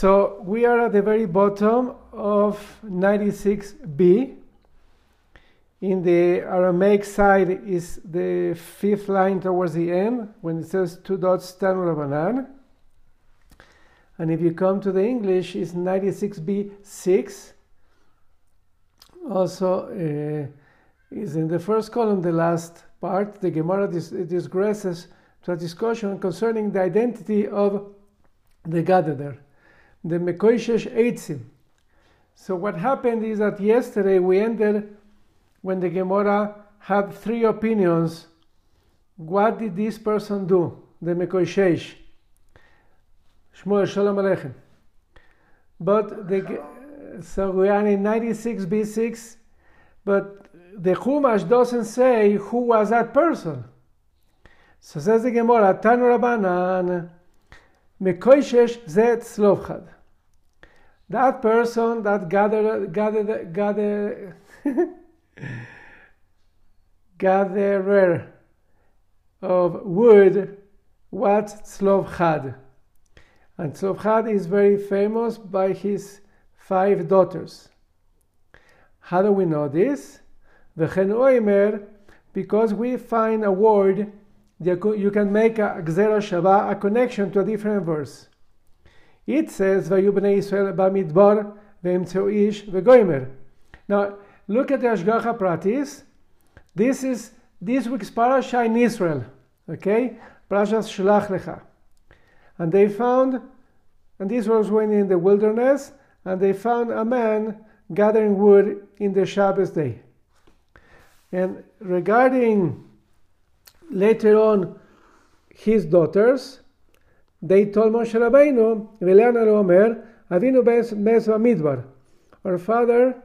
So we are at the very bottom of 96b. In the Aramaic side is the fifth line towards the end when it says two dots Tanu Rabbanan. And if you come to the English, it's 96b6. Also, uh, is in the first column, the last part. The Gemara dis- digresses to a discussion concerning the identity of the Gatherer, the Mekoishesh Eitzim. So, what happened is that yesterday we ended when the Gemara had three opinions. What did this person do? The Mekoishesh. Shmuel Shalom Aleichem. But the so we are in 96 B6, but the Chumash doesn't say who was that person. So says the Gemara, Tanu Rabbanan, Mekoishesh Zet Tzlovchad. That person that gathered, gathered, gathered, gatherer of wood what Tzlovchad. And Tzlovchad is very famous by his five daughters. How do we know this? The Oimer, because we find a word you can make a Gzera Shava, a connection to a different verse. It says, Vayu b'nei Yisrael b'midbar v'emtzeu ish v'goimer. Now, look at the Ashgacha Pratis. This is this week's parasha in Israel. Okay? Parashas Shlach Lecha. And they found, and this was when in the wilderness, and they found a man gathering wood in the Shabbos day. And regarding later on his daughters, they told Moshe Rabbeinu, V'leana Omer, Avinu Bes Midbar. Our father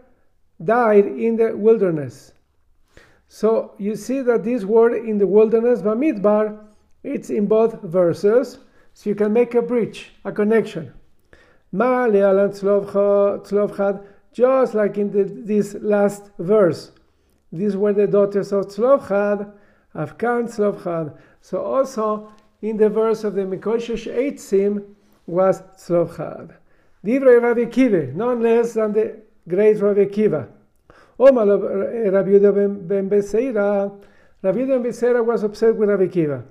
died in the wilderness. So you see that this word in the wilderness, Bamidbar, it's in both verses, so you can make a bridge, a connection. Just like in the, this last verse. These were the daughters of Tzlovchad, Afkan Tzlovchad. So also in the verse of the Mikoshesh Eitzim was Tzlovchad. Divrei Rabbi Kiva, none less than the great Rabbi Kiva. Omar Rabbi eh, Yehuda ben Beseira, Rabbi Yehuda ben Beseira was upset with Rabbi Kiva.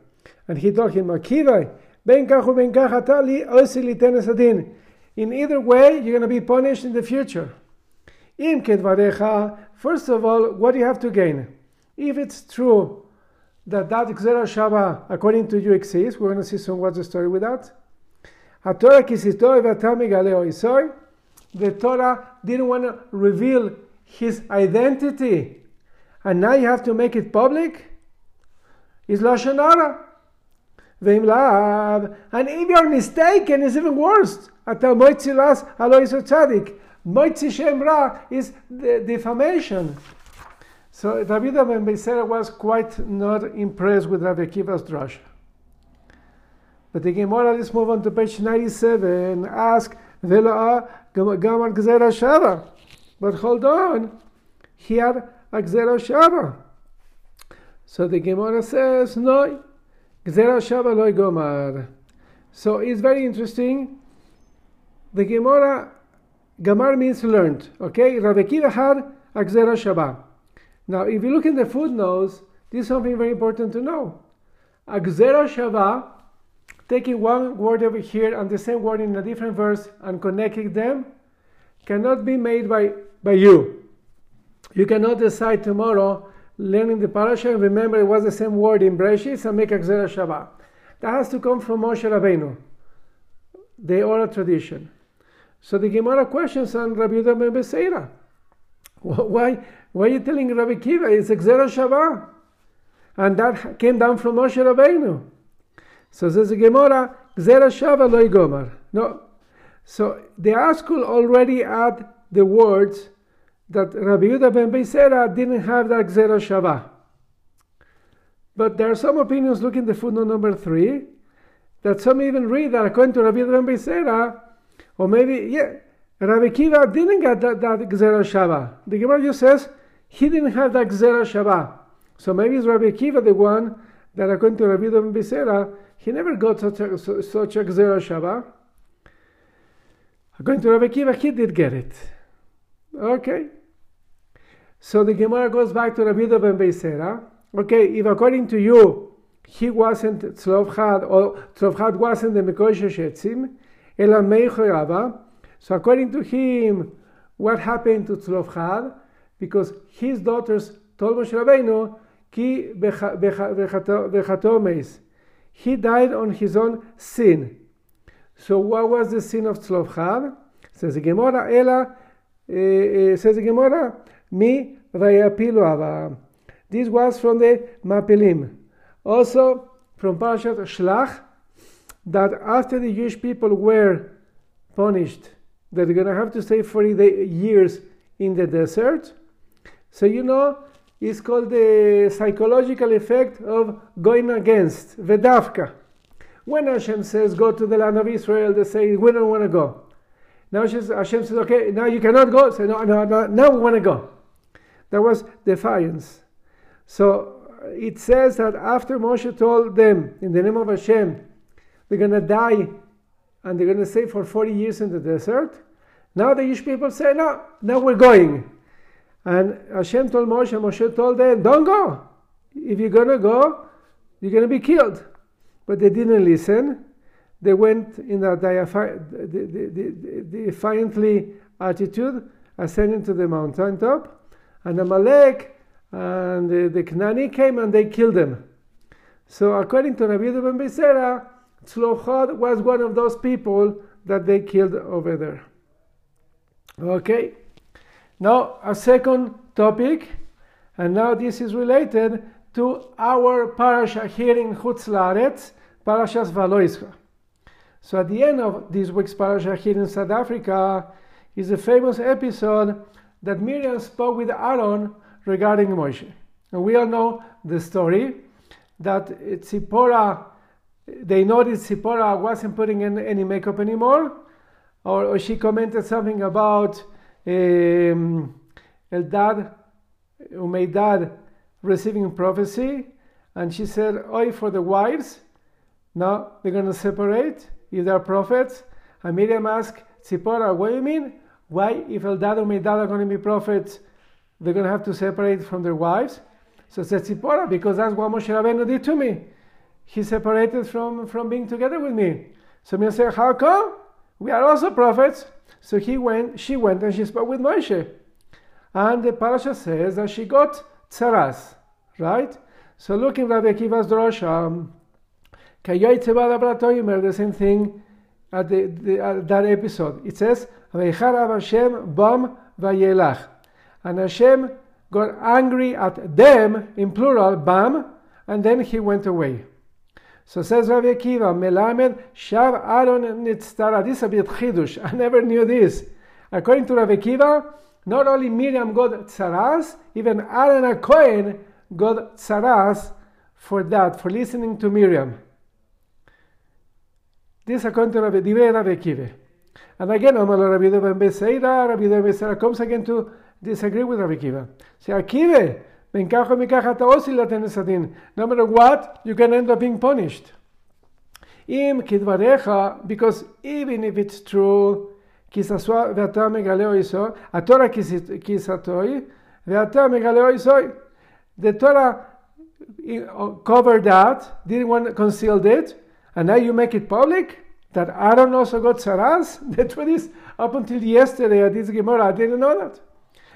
And he told him, Akiva, ben kachu ben kachatali, osi litenes adin. In either way, you're going to be punished in the future. Im kedvarecha, first of all, what do you have to gain? If it's true that that Gzera Shava, according to you, exists, we're going to see soon what's the story with that. The Torah didn't want to reveal his identity, and now you have to make it public. It's Lashon Hara. And if you're mistaken, it's even worse. Moitzi shem ra is defamation. So Rabbi ben Beisera was quite not impressed with Rabbi Akiva's drush. But the Gemara, let's move on to page 97. Ask, Velo'a gamar gzera shava. But hold on, he had a gzera shava. So the Gemara says, no, gzera shava loy gomar. So it's very interesting the Gemara, Gamar means learned. Okay, Rabbi Kiva had a Gzera Shava. Now, if you look in the footnotes, this is something very important to know. a Gzera Shava, taking one word over here and the same word in a different verse and connecting them, cannot be made by, by you. You cannot decide tomorrow, learning the parasha, and remember it was the same word in Breshis and make a Gzera Shava. That has to come from Moshe Rabbeinu, the oral tradition. So the Gemara questions on Rabbi Yehuda ben Beseira. Why, why are you telling Rabbi Kiva it's a Gzera Shava? And that came down from Moshe Rabbeinu. So says the Gemara, Gzera Shava loy gomar. No. So the Askul already add the words that Rabbi Yehuda ben Beseira didn't have that Gzera Shava. But there are some opinions, look in the footnote number three, that some even read that according to Rabbi Yehuda ben Beseira, or maybe, yeah, Rabbi Kiva didn't get that, that Gzera Shava. The Gemara just says he didn't have that Gzera Shava. So maybe it's Rabbi Kiva the one that according to Rabbi Ben Bisera, he never got such a, such a Gzera Shava. According to Rabbi Kiva, he did get it. Okay. So the Gemara goes back to Rabbi ben Beisera. Okay, if according to you, he wasn't Tzlofchad, or Tzlofchad wasn't the Mekosh Shetzim, Ela Meichoyava. So according to him, what happened to Tzlofchad? Because his daughters told Moshe Rabbeinu, Ki vechatomes. He died on his own sin. So what was the sin of Tzlofchad? Says the Gemara, Ela, uh, says the Gemara, Mi vayapilu ava. This was from the Mapelim. Also from Parashat Shlach, that after the Jewish people were punished, that they're going to have to stay 40 years in the desert. So you know, it's called the psychological effect of going against, Vedavka. When Hashem says, go to the land of Israel, they say, we don't want to go. Now Hashem says, okay, now you cannot go. Say, no, no, no, now we want to go. There was defiance. So it says that after Moshe told them, in the name of Hashem, they're going to die and they're going to stay for 40 years in the desert. Now the Jewish people say, no, now we're going. And Hashem told Moshe, Moshe told them, don't go. If you're going to go, you're going to be killed. But they didn't listen. They went in a defiantly attitude, ascending to the mountaintop. And Amalek and the, the Knani came and they killed them. So according to Rabbi ben Beisera, Tzlofchad was one of those people that they killed over there. Okay. Now a second topic, and now this is related to our parasha here in Chutz Laaretz, Parashas Valoischa. So at the end of this week's parasha here in South Africa is a famous episode that Miriam spoke with Aaron regarding Moshe. And we all know the story that Tzipora, they noticed Tzipora wasn't putting in any makeup anymore, or, or she commented something about um, Eldad, Umeidad receiving prophecy, and she said, Oi, for the wives, now they're going to separate if they're prophets. And Miriam asked Tzipora, what do you mean? Why, if Eldad and Umeidad are going to be prophets, they're going to have to separate from their wives. So said Tzipora, because that's what Moshe Rabbeinu did to me. He separated from, from being together with me. So Miriam said, how come? We are also prophets. So he went, she went and she spoke with Moshe. And the parasha says that she got tzaras, right? So look in Rabbi Akiva's drosha, the same thing at, the, the, at that episode. It says, Hashem bam vayelach. And Hashem got angry at them, in plural, Bam, and then he went away. So says Rabbi Akiva, Melamed Shav Aaron Nitztara. This is a bit chidush. I never knew this. According to Rabbi Akiva, not only Miriam got tzaras, even Aaron a Cohen got tzaras for that, for listening to Miriam. This according to Rabbi, Rabbi Akiva. And again, Rabbi Ben Beseira, Rabbi Ben Beseira comes again to disagree with Rabbi Kiva. Say, Akiva, no matter what, you can end up being punished. Im because even if it's true, Torah kisatoi, megaleo iso. The Torah eh, oh, covered that, didn't want to conceal it, and now you make it public? That Aaron also got tzaras? The truth is, up until yesterday at this Gemara, I didn't know that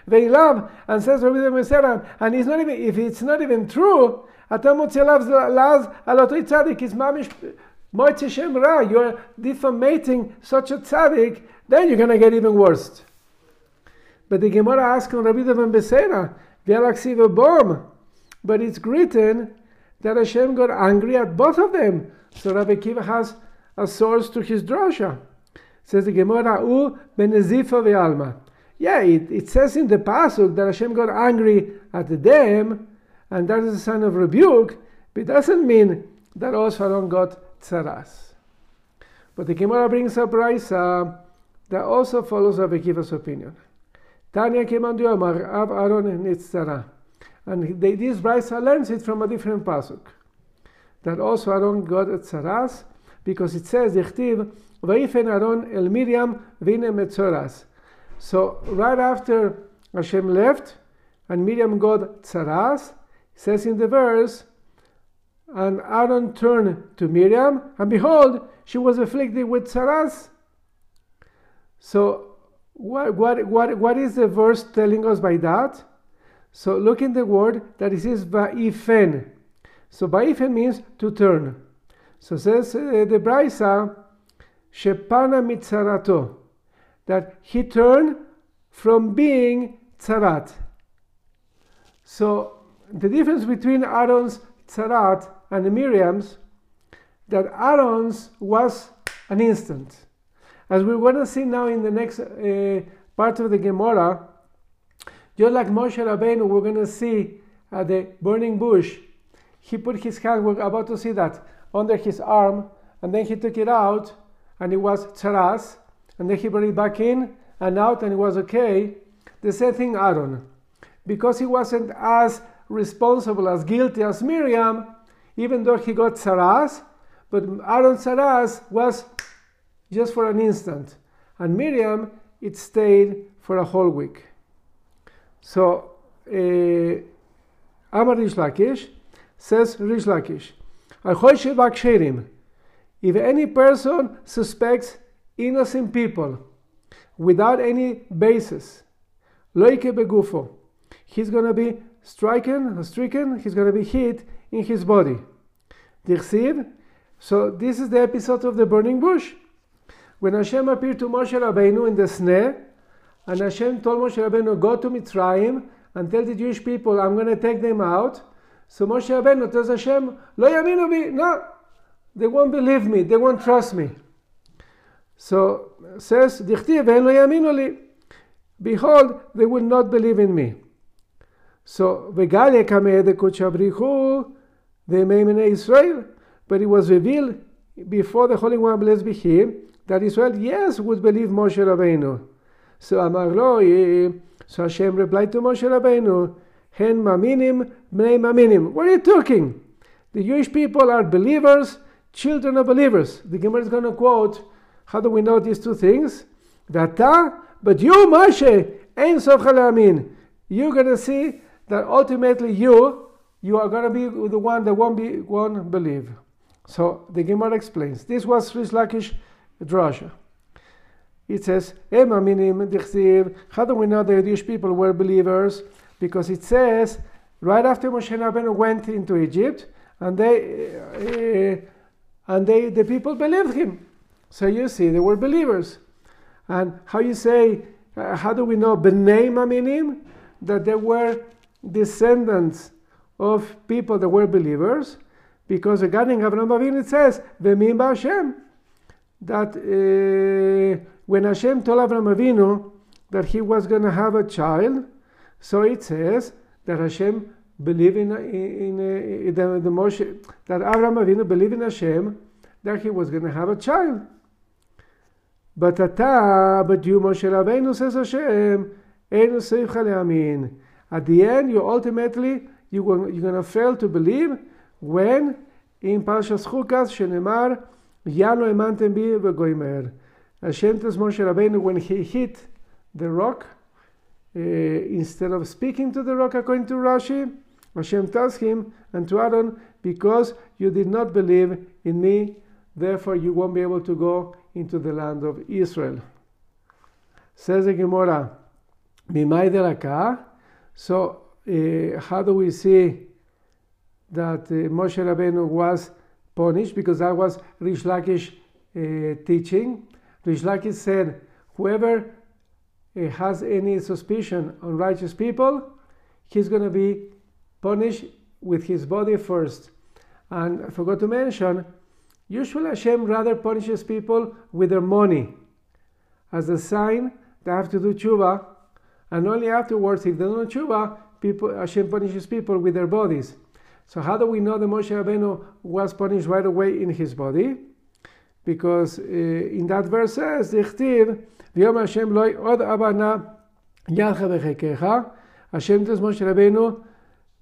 they love and says Rabbi Meseran, and it's not even if it's not even true, Atam laz alotoi tzaddik is mamish moitze shem ra. You're defamating such a tzaddik, then you're gonna get even worse. But the Gemara asks on Rabbi ben Besera, a bomb. But it's written that Hashem got angry at both of them. So Rabbi Kiva has a source to his drasha. Says the Gemara, U ben ve'alma. Yeah, it, it says in the pasuk that Hashem got angry at them, and that is a sign of rebuke, but it doesn't mean that also Aaron got tzaras. But the Gemara brings up Braisa that also follows Rabbi Kiva's opinion. Tanya Kemandu Amar Av Aaron. And this Braisa learns it from a different pasuk. That also Aaron got tzaras, because it says, Dichtiv, Vaifen Aaron el Miriam vine metzoras. So right after Hashem left and Miriam got tzaras, says in the verse, and Aaron turned to Miriam, and behold, she was afflicted with tzaras. So what, what, what, what is the verse telling us by that? So look in the word that it says va'ifen. So va'ifen means to turn. So says uh, the Braisa, shepana mitzarato, that he turned from being tzarat. So the difference between Aaron's tzarat and Miriam's, that Aaron's was an instant. As we're going to see now in the next uh, part of the Gemara, just like Moshe Rabbeinu, we're going to see the burning bush, he put his hand, we're about to see that, under his arm, and then he took it out, and it was tzaras, and then he brought it back in and out, and it was okay. The same thing Aaron. Because he wasn't as responsible, as guilty as Miriam, even though he got tzaras, but Aaron's tzaras was just for an instant. And Miriam, it stayed for a whole week. So, uh, Amar Rish Lakish says Rish Lakish, if any person suspects innocent people without any basis, loike begufo, he's going to be stricken, stricken, he's going to be hit in his body. Dirsiv, so this is the episode of the burning bush. When Hashem appeared to Moshe Rabbeinu in the snare, and Hashem told Moshe Rabbeinu, go to Mitzrayim and tell the Jewish people, I'm going to take them out. So Moshe Rabbeinu tells Hashem, Lo yaminu bi, no, they won't believe me, they won't trust me. So says, behold, they will not believe in me. So, Vegalia kameh de kuchabrichu, they in Israel, but it was revealed before the Holy One, blessed be He, that Israel, yes, would believe Moshe Rabbeinu. So Amar lo, eh, so Hashem replied to Moshe Rabbeinu, Hen maminim, bnei maminim. What are you talking? The Jewish people are believers, children of believers. The Gemara is going to quote, how do we know these two things? Vata, but you, Moshe, ein sof amin. You're going to see that ultimately you, you are going to be the one that won't be won't believe. So the Gemara explains. This was Rish Lakish drasha. It says. How do we know the Jewish people were believers? Because it says, right after Moshe Rabbeinu went into Egypt, and they, uh, and they, the people believed him. So you see, they were believers. And how you say, uh, how do we know b'nei maminim? That they were descendants of people that were believers. Because regarding Abraham Avinu, it says, v'mim Hashem that uh, when Hashem told Abraham Avinu that he was going to have a child, so it says that Hashem believed in, in, in, the, the Moshe, that Abraham Avinu believed in Hashem that he was going to have a child. But ata, but you, Moshe Rabbeinu, says Hashem, At the end, you ultimately, you, you're going to fail to believe when in Parshas Chukas, Shenemar, ya no emantem bi v'goimer. Hashem tells Moshe Rabbeinu when he hit the rock, uh, instead of speaking to the rock according to Rashi, Hashem tells him and to Aaron, because you did not believe in me, therefore you won't be able to go into the land of Israel. Says the Gemara, Mimai delaka. So, uh, how do we see that uh, Moshe Rabbeinu was punished because that was Rish Lakish uh, teaching. Rish Lakish said, whoever uh, has any suspicion on righteous people, he's going to be punished with his body first. And I forgot to mention, usually Hashem rather punishes people with their money as a sign they have to do tshuva, and only afterwards, if they don't do tshuva, people, Hashem punishes people with their bodies. So how do we know that Moshe Rabbeinu was punished right away in his body? Because uh, in that verse says, "Dichtiv v'yom Hashem loy od abana yalcha v'chekecha." Hashem tells Moshe Rabbeinu,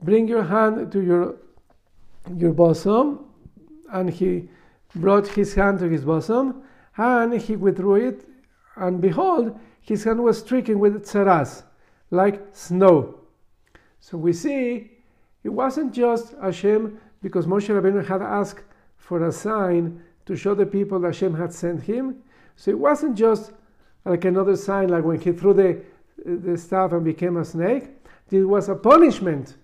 "Bring your hand to your your bosom," and he brought his hand to his bosom, and he withdrew it, and behold, his hand was stricken with tsaras, like snow. So we see it wasn't just Hashem because Moshe Rabbeinu had asked for a sign to show the people that Hashem had sent him. So it wasn't just like another sign, like when he threw the, the staff and became a snake. This was a punishment.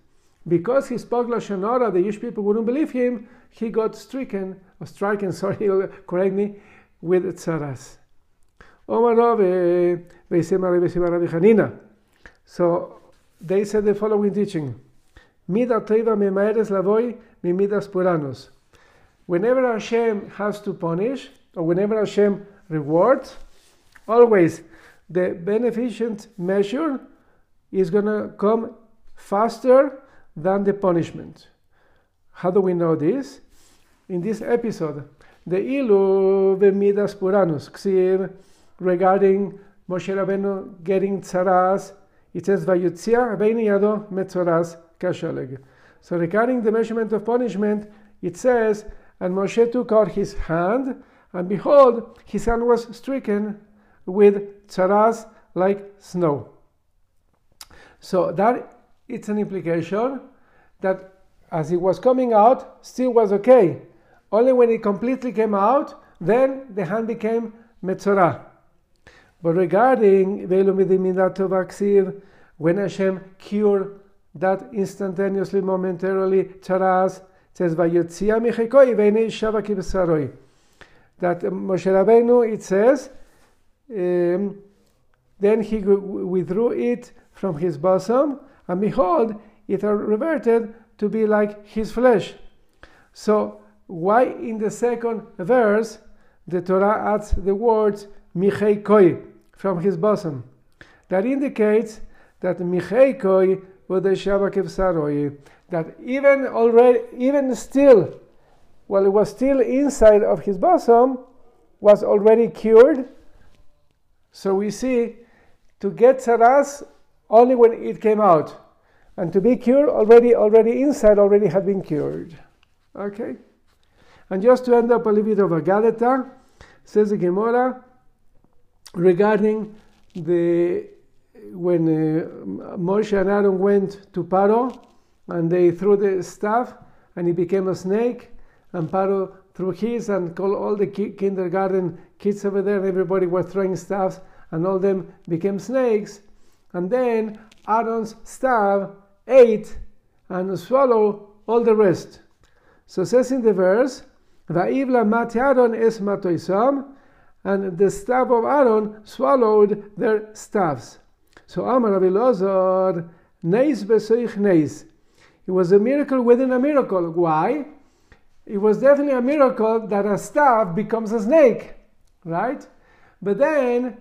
Because he spoke Lashon Hara, the Jewish people wouldn't believe him, he got stricken, or stricken, sorry, correct me, with tzaras. Eh, so they said the following teaching. Whenever Hashem has to punish, or whenever Hashem rewards, always the beneficent measure is going to come faster than the punishment. How do we know this? In this episode, the ilu v'midas puranus, ksir, regarding Moshe Rabbeinu getting tzaras, it says vayutzia veini yado metzoras kashaleg. So regarding the measurement of punishment, it says, and Moshe took out his hand, and behold, his hand was stricken with tzaras like snow. So that it's an implication that as it was coming out, still was okay. Only when it completely came out, then the hand became metzora. But regarding when Hashem cured that instantaneously, momentarily, charas, says. That Moshe Rabbeinu, it says, um, then he withdrew it from his bosom, and behold, it reverted to be like his flesh. So, why in the second verse the Torah adds the words Michei Koi from his bosom? That indicates that Michei Koi that even already, even still, while it was still inside of his bosom, was already cured. So we see to get tzaras only when it came out. And to be cured, already, already inside, already had been cured. Okay? And just to end up a little bit of a Gadeta, says the Gemara regarding the when uh, Moshe and Aaron went to Paro and they threw the staff and he became a snake and Paro threw his and called all the ki- kindergarten kids over there and everybody was throwing staffs and all them became snakes and then Aaron's staff ate and swallowed all the rest. So says in the verse, Va'ivla mat Aaron es matoisam, and the staff of Aaron swallowed their staffs. So Amar Avilazar, neis besoich neis. It was a miracle within a miracle. Why? It was definitely a miracle that a staff becomes a snake, right? But then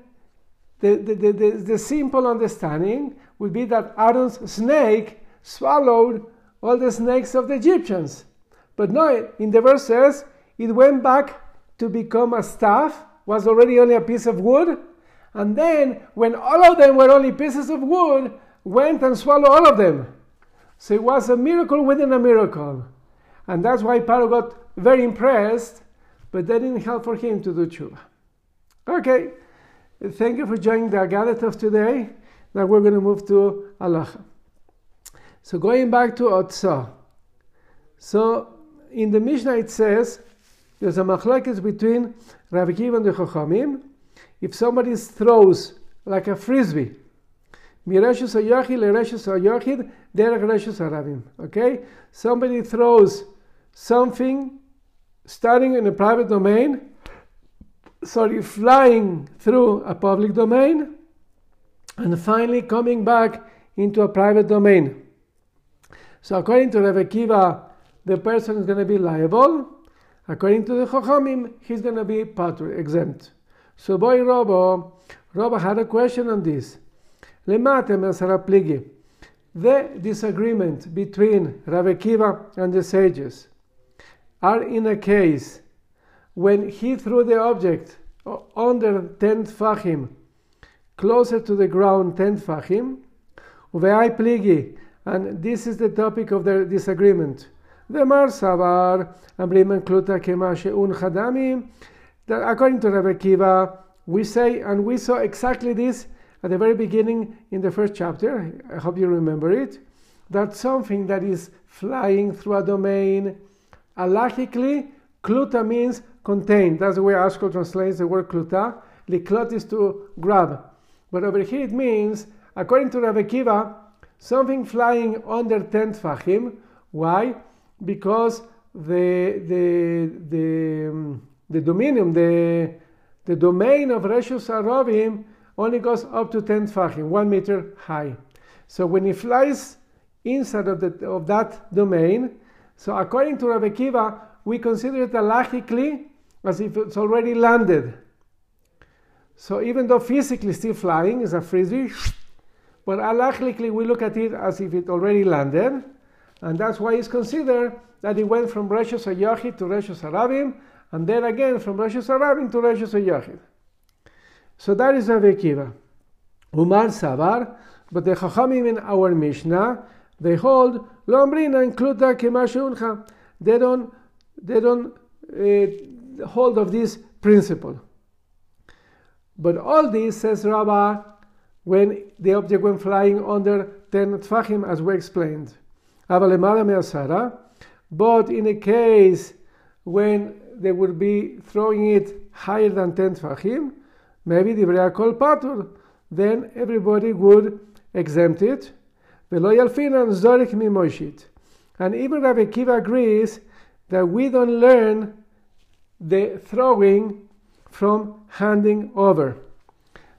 the, the, the, the, simple understanding would be that Aaron's snake swallowed all the snakes of the Egyptians. But no, in the verse says it went back to become a staff, was already only a piece of wood, and then when all of them were only pieces of wood, went and swallowed all of them. So it was a miracle within a miracle. And that's why Paro got very impressed, but that didn't help for him to do tshuva. Okay, Thank you for joining the Agadah of today. Now we're going to move to Allah. So going back to Otzah. So in the Mishnah it says there's a machlekes between Rav and the Chachamim. If somebody throws like a frisbee, mireshus ayachid lereshus ayachid derech reshus. Okay, somebody throws something starting in a private domain sorry, flying through a public domain and finally coming back into a private domain. So according to Rav Akiva, the person is going to be liable. According to the Chachamim, he's going to be patr, exempt. So boy Robo, Robo had a question on this. Le matemar sarapligy. The disagreement between Rav Akiva and the sages are in a case when he threw the object under 10 tfachim, closer to the ground 10 tfachim, uveai pligi, and this is the topic of their disagreement. The Mar Savar, Amrim Kluta Kema She'un Chadamim. That according to Rabbi Kiva, we say, and we saw exactly this at the very beginning in the first chapter. I hope you remember it. That something that is flying through a domain, halachically, kluta means contained. That's the way Ashkol translates the word kluta. Liklot is to grab. But over here it means, according to Rabbi Kiva, something flying under 10 tfachim. Why? Because the, the, the, um, the dominium, the, the domain of Reshus Arabim only goes up to 10 tfachim, one meter high. So when he flies inside of, the, of that domain, so according to Rabbi Kiva, we consider it halachically as if it's already landed. So even though physically still flying is a frisbee, but halachically we look at it as if it already landed, and that's why it's considered that it went from Reshus Yachid to Reshus Arabim, and then again from Reshus Arabim to Reshus Yachid. So that is Rabbi Kiva. Umar Savar, but the Chachamim in our Mishnah, they hold Lombrina and Kluta Kemashuncha. They don't, they don't uh, hold of this principle. But all this, says Rabbah, when the object went flying under 10 tfachim, as we explained. But in a case when they would be throwing it higher than 10 tfachim, maybe the Kol Patur, then everybody would exempt it. Mimosit. And even Rabbi Kiva agrees that we don't learn the throwing from handing over.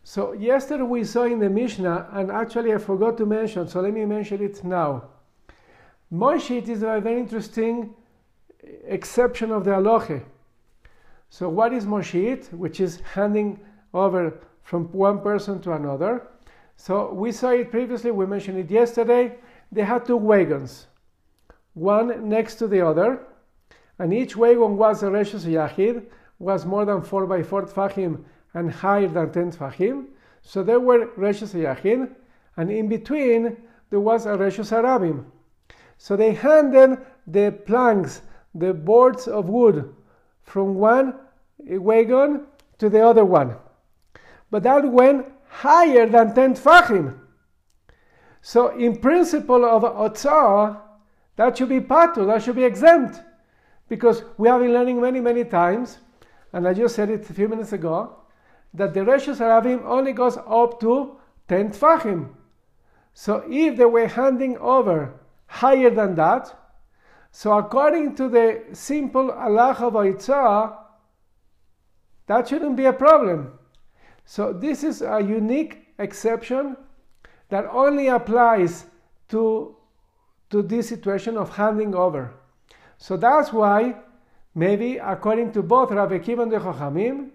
So yesterday we saw in the Mishnah, and actually I forgot to mention, so let me mention it now. Moshit is a very interesting exception of the aloche. So what is moshit, which is handing over from one person to another? So we saw it previously, we mentioned it yesterday. They had two wagons, one next to the other, and each wagon was a Reshus Yachid, was more than 4 by 4 tfachim and higher than 10 tfachim. So there were Reshus Yachid, and in between there was a Reshus Arabim. So they handed the planks, the boards of wood, from one wagon to the other one. But that went higher than 10 tfachim. So in principle of Otzah, that should be patur, that should be exempt. Because we have been learning many, many times, and I just said it a few minutes ago, that the Reshus Arabim only goes up to 10 tfachim. So if they were handing over higher than that, so according to the simple Allah of that shouldn't be a problem. So this is a unique exception that only applies to, to this situation of handing over. So that's why maybe according to both Rabbi Kiva and the Chachamim,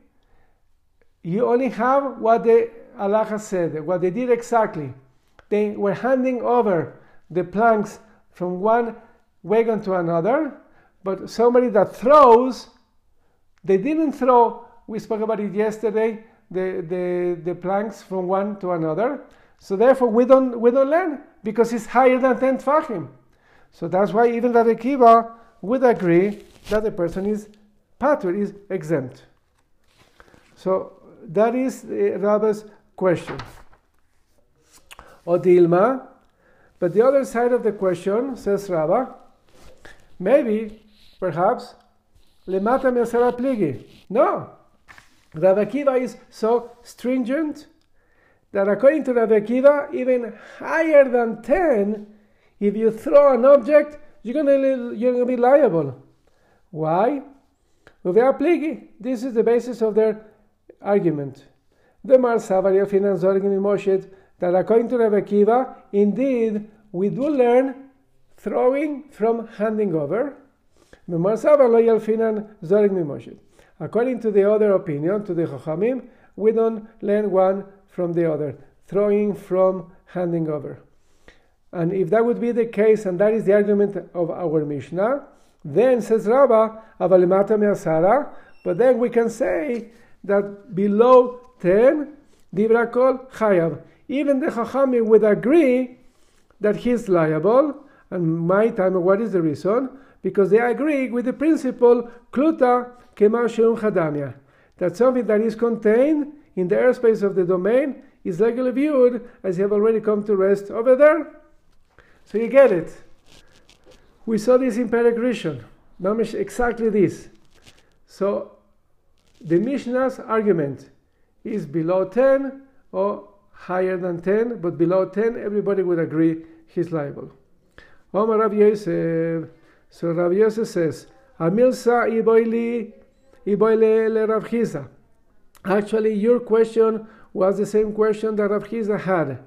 you only have what the Allah said, what they did exactly. They were handing over the planks from one wagon to another, but somebody that throws, they didn't throw, we spoke about it yesterday, the, the, the planks from one to another. So therefore we don't we don't learn because it's higher than 10 tfachim. So that's why even Rabbi Kiva would agree that the person is patur, is exempt. So that is uh, Rabba's question. Odilma, but the other side of the question, says Rabba, maybe, perhaps, lemata mesara pligi. No, Rabbi Akiva is so stringent that according to Rabbi Akiva, even higher than 10, if you throw an object, you're gonna, you're gonna be liable. Why? This is the basis of their argument. The Mar Savaria Finan Zorgin that according to Rabbi Akiva, indeed, we do learn throwing from handing over. According to the other opinion, to the Chachamim, we don't learn one from the other, throwing from handing over. And if that would be the case, and that is the argument of our Mishnah, then says Rabbah, Avalimata Me'asara, but then we can say that below 10, Dibrakol Chayav. Even the Chachamim would agree that he's liable, and my time, what is the reason? because they agree with the principle kluta kemasheum chadamia, that something that is contained in the airspace of the domain is legally viewed as you have already come to rest over there. So you get it. We saw this in Perek Rishon. Exactly this. So the Mishnah's argument is below 10 or higher than 10, but below 10, everybody would agree he's liable. Omar Rav Yosef. So Rav Yosef says, Amilsa iboili iboile le Rav Chisda. Actually, your question was the same question that Rav Chisda had.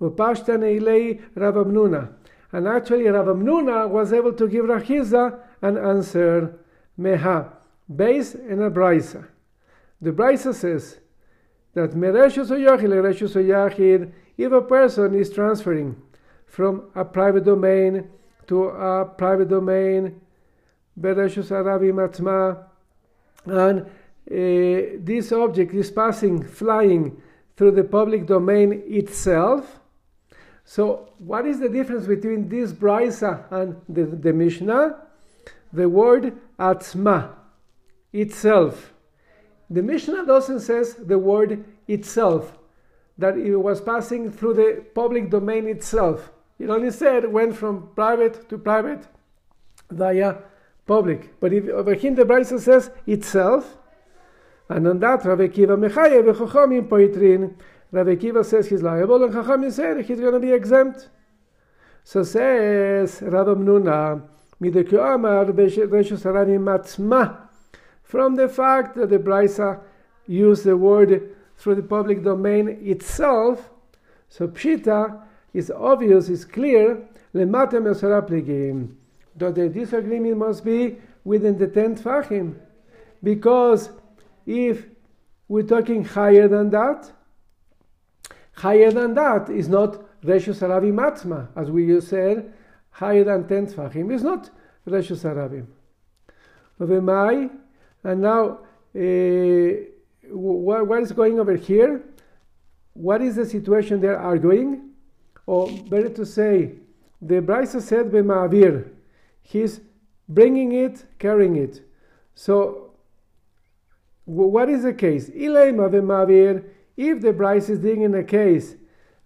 Upashta neilei Rav Amnuna. And actually, Rav Amnuna was able to give Rav Chisda an answer, Meha, based in a brisa. The brisa says that mereshus oyachid, if a person is transferring from a private domain to a private domain, bereshus arabi matma, and uh, this object is passing, flying through the public domain itself. So, what is the difference between this brisa and the, the Mishnah? The word atzma, itself. The Mishnah doesn't says the word itself, that it was passing through the public domain itself. It only said it went from private to private via public. But if over here the Brisa says itself, and on that Akiva Mechayev v'Chachamim poitrin, Rav Akiva says he's liable, and Chachamim said he's going to be exempt. So says Haramim Matzma, from the fact that the Brisa used the word through the public domain itself, so Pshita is obvious, is clear, that the disagreement must be within the 10 Fahim. Because if we're talking higher than that, higher than that is not Reshus Harabim Matzma, as we just said, higher than 10 Fahim is not Reshus Harabim. And now, uh, what, what is going over here? What is the situation they're arguing? Or better to say, the Brisa said b'ma'avir. He's bringing it, carrying it. So, what is the case? Ileima b'ma'avir. If the Brisa is dealing in a case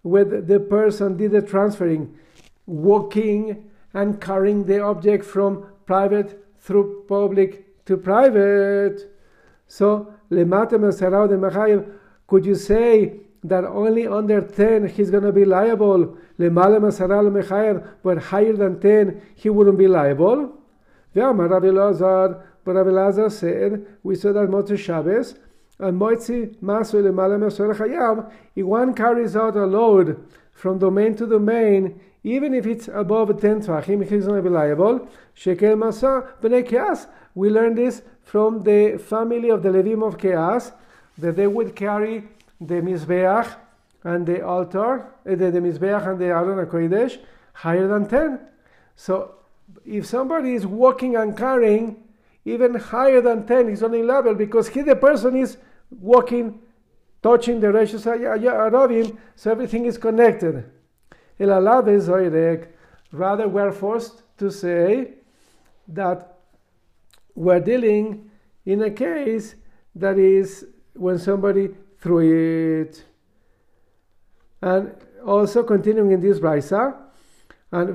where the person did the transferring, walking and carrying the object from private through public to private. So, could you say that only under 10 he's going to be liable? Le Malamasara Mechayad, but higher than 10 he wouldn't be liable? But Rabbi Lazar said, we saw that Motzei Shabbos, and Moitzi Masu Lemala Chayav, if one carries out a load from domain to domain, even if it's above 10 tfachim, he's be liable. Shekel Masa B'nei Kias, we learn this from the family of the Levim of Keas, that they would carry the Mizbeach and the altar, uh, the, the Mizbeach and the Aron HaKodesh higher than 10. So if somebody is walking and carrying even higher than 10, he's only level because he, the person is walking, touching the Reshus Arabim, ah, so everything is connected. El Alav is Rather, we're forced to say that we're dealing in a case that is when somebody threw it. And also continuing in this brisa, and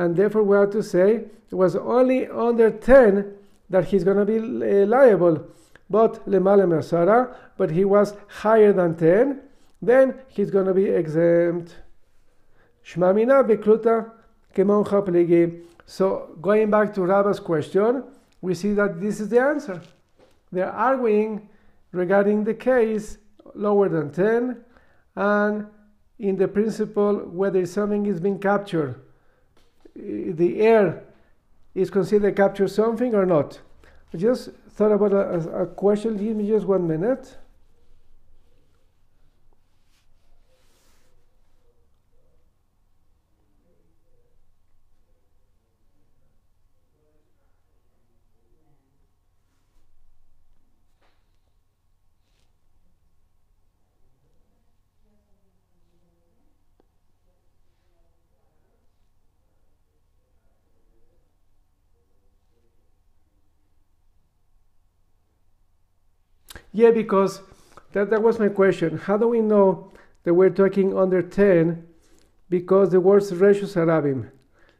and therefore we have to say it was only under 10 that he's going to be uh, liable. But lemale but he was higher than 10, then he's going to be exempt. Shmamina bekluta kemon chapligi. So going back to Rabba's question, we see that this is the answer. They're arguing regarding the case lower than 10 and in the principle whether something is being captured, the air is considered capture something or not. I just thought about a, a question. Give me just one minute. Yeah, because that, that was my question. How do we know that we're talking under 10? Because the words Reshus Harabim.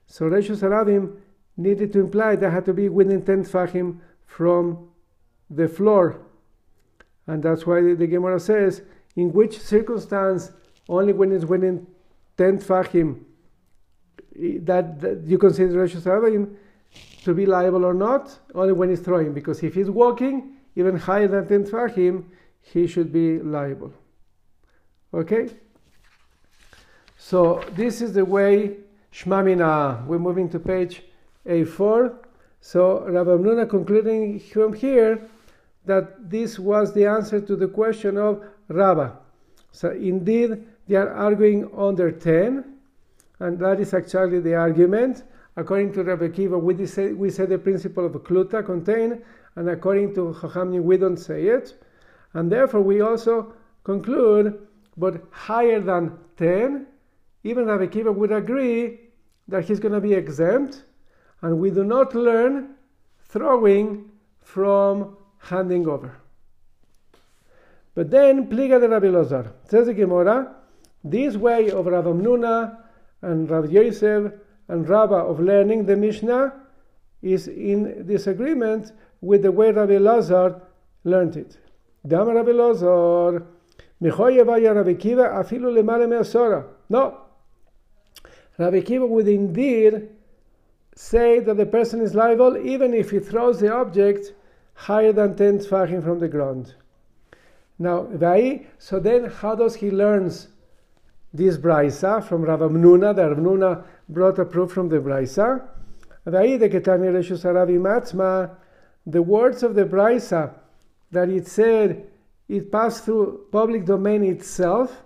So Reshus Harabim needed to imply that had to be within 10 Tfachim from the floor. And that's why the, the Gemara says, in which circumstance, only when it's within 10 Tfachim, that, that you consider Reshus Harabim to be liable or not, only when he's throwing. Because if he's walking, even higher than 10 Tfachim, he should be liable. Okay? So this is the way Shmamina. We're moving to page A4. So Rabbi Nuna concluding from here that this was the answer to the question of Rabba. So indeed, they are arguing under 10, and that is actually the argument. According to Rabbi Kiva, we, say, we say the principle of Kluta contain, and according to Chachamim, we don't say it. And therefore, we also conclude, but higher than 10, even Rabbi Kiva would agree that he's going to be exempt, and we do not learn throwing from handing over. But then, Pliga de Rabbi Lozar, says the Gemara, this way of Rav Amnuna and Rav Yosef and Rabba of learning the Mishnah is in disagreement with the way Rabbi Lazar learned it. Dam Rabbi Lazar, Rabbi Kiva afilu lemale me'asora. No. Rabbi Kiva would indeed say that the person is liable even if he throws the object higher than 10 tfachim from the ground. Now, so then how does he learns this braisa from Rav Amnuna? The Rav brought a proof from the braisa. The words of the braisa that it said it passed through public domain itself,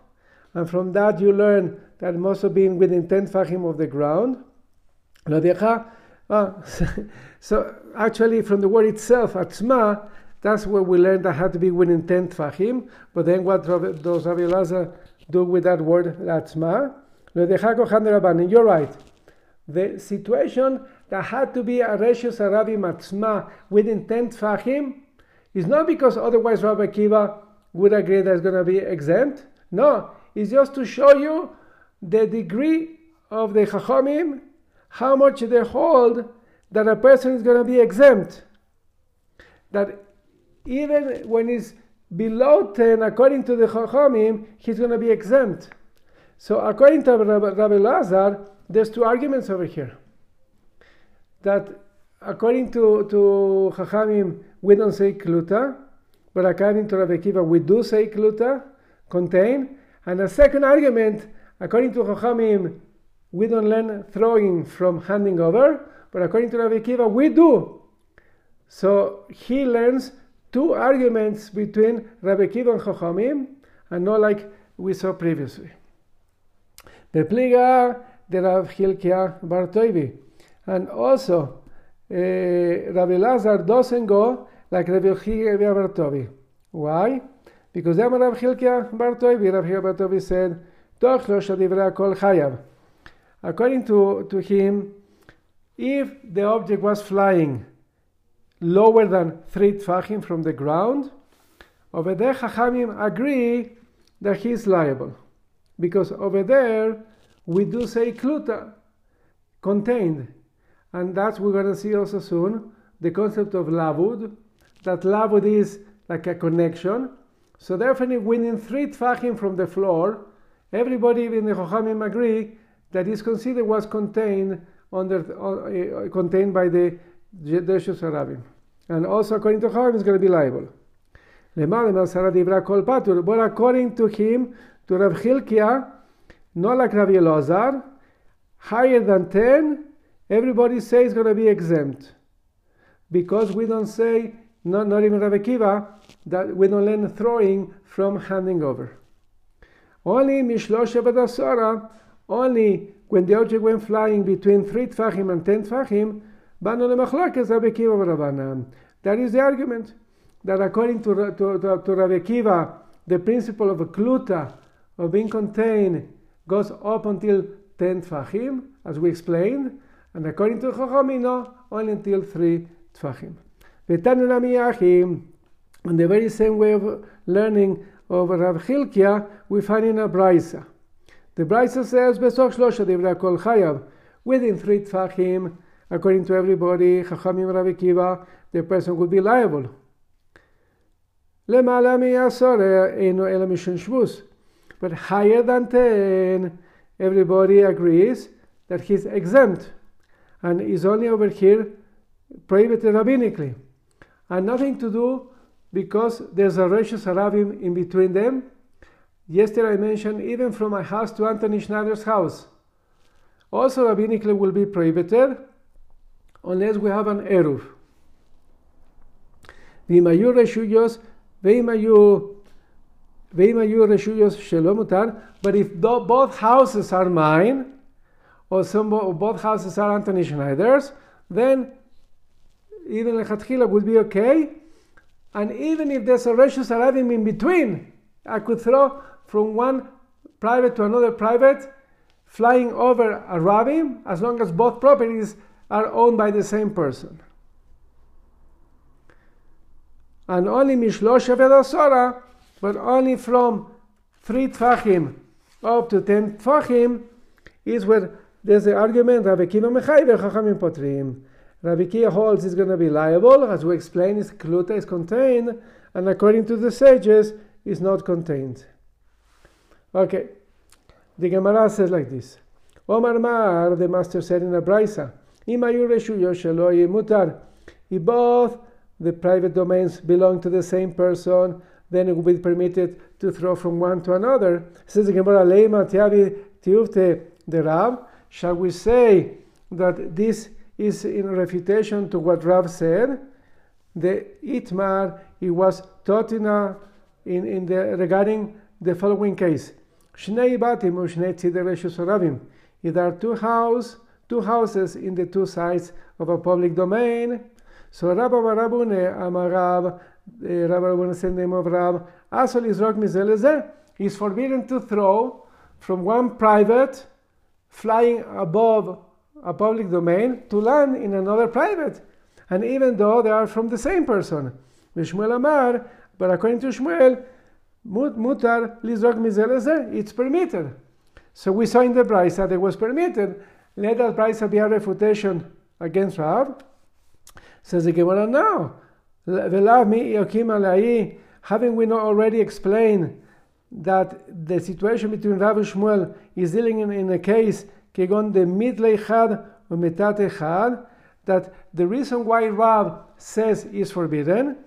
and from that you learn that it must have been within 10 tfachim of the ground. Uh, so actually, from the word itself, atzma, that's where we learned that had to be within 10 tfachim. But then what does Rabbi do with that word, atzma? You're right. The situation that had to be a reshus arabi matzma within 10 tfachim is not because otherwise Rabbi Kiva would agree that it's going to be exempt. No, it's just to show you the degree of the chachamim how much they hold that a person is going to be exempt. That even when he's below 10, according to the Chachamim, he's going to be exempt. So according to Rabbi Lazar, there's two arguments over here. That according to, to Chachamim, we don't say kluta, but according to Rabbi Kiva, we do say kluta, contain. And the second argument, according to Chachamim, we don't learn throwing from handing over, but according to Rabbi Kiva, we do. So he learns two arguments between Rabbi Kiva and Chachamim, and not like we saw previously. The pliga de Rav Hilkia Bartoivi, and also uh, Rabbi Lazar doesn't go like Rabbi Hilkia Bartovi. Why? Because then Rav Hilkia Bartoivi, Rav Hilkia Bartovi said, "Toch lo shadivra kol chayav." According to, to him, if the object was flying lower than three tfachim from the ground, over there Chachamim agree that he is liable. Because over there we do say kluta, contained. And that's we're going to see also soon, the concept of lavud, that lavud is like a connection. So definitely within three tfachim from the floor, everybody in the Chachamim agree that is considered was contained under uh, contained by the Dershus Harabim. And also according to Harabim is going to be liable. But according to him, to Rav Chilkia, not like Rav Elazar, higher than 10, everybody says it's going to be exempt. Because we don't say, not, not even Rav Kiva, that we don't learn throwing from handing over. Only Mishloshe Badasara, only when the object went flying between three tfachim and ten tfachim, banu lemachlokes Rabbi Kiva v'Rabbanan. That is the argument that according to, to, to, to Rabbi Kiva, the principle of a kluta, of being contained, goes up until 10 tfachim, as we explained, and according to Chachamim, no, only until 3 tfachim. And the very same way of learning of Rav Chilkia, we find in a Braisa. The Braisa says, Besoch Shlosha Divra Kol Chayav, within three Tfachim, according to everybody, Chachamim Rav Kiva, the person would be liable. למעלה מעשור אינו אלא משון שבוס. But higher than 10, everybody agrees that he's exempt and is only over here prohibited rabbinically, and nothing to do because there's a reshus harabim in between them. Yesterday I mentioned even from my house to Anthony Schneider's house. Also rabbinically will be prohibited unless we have an eruv. וימאיו reshuyos, וימאיו וימאיו reshuyos שלא מותר, but if both houses are mine, or some, both houses are Anthony Schneider's, then even lechatchila would be okay. And even if there's a reshus harabim in between, I could throw from one private to another private, flying over a rabbi, as long as both properties are owned by the same person. And only mishlosha vedasora, but only from three tfachim up to ten tfachim is where there's the argument Rabbi Kiva Mechai Chachamim Potrim. Rabbi Kiva holds is going to be liable, as we explained, is kluta is contained, and according to the sages, is not contained. Okay, the Gemara says like this: Omar Mar, the master said in a braisa, mutar. If both the private domains belong to the same person, then it will be permitted to throw from one to another. Says the Gemara, Leima tiavi tiufte the Rab. Shall we say that this is in refutation to what Rav said? The Itmar, he was taught in, in, in the, regarding the following case. Shnei batim ushnei tzidei If there are two house, two houses in the two sides of a public domain, so Rabba Barabune Amarav, eh, Rabba Barabune said name of Rab, Asol Izrok is forbidden to throw from one private flying above a public domain to land in another private. And even though they are from the same person. Shmuel Amar, but according to Shmuel, mutar lizrok it's permitted. So we saw in the braisa that it was permitted. Let that Braisa be a refutation against Rav. Says the Gemara, no. Having we not already explained that the situation between Rav and Shmuel is dealing in, in a case kegon midlei chad or that the reason why Rav says is forbidden,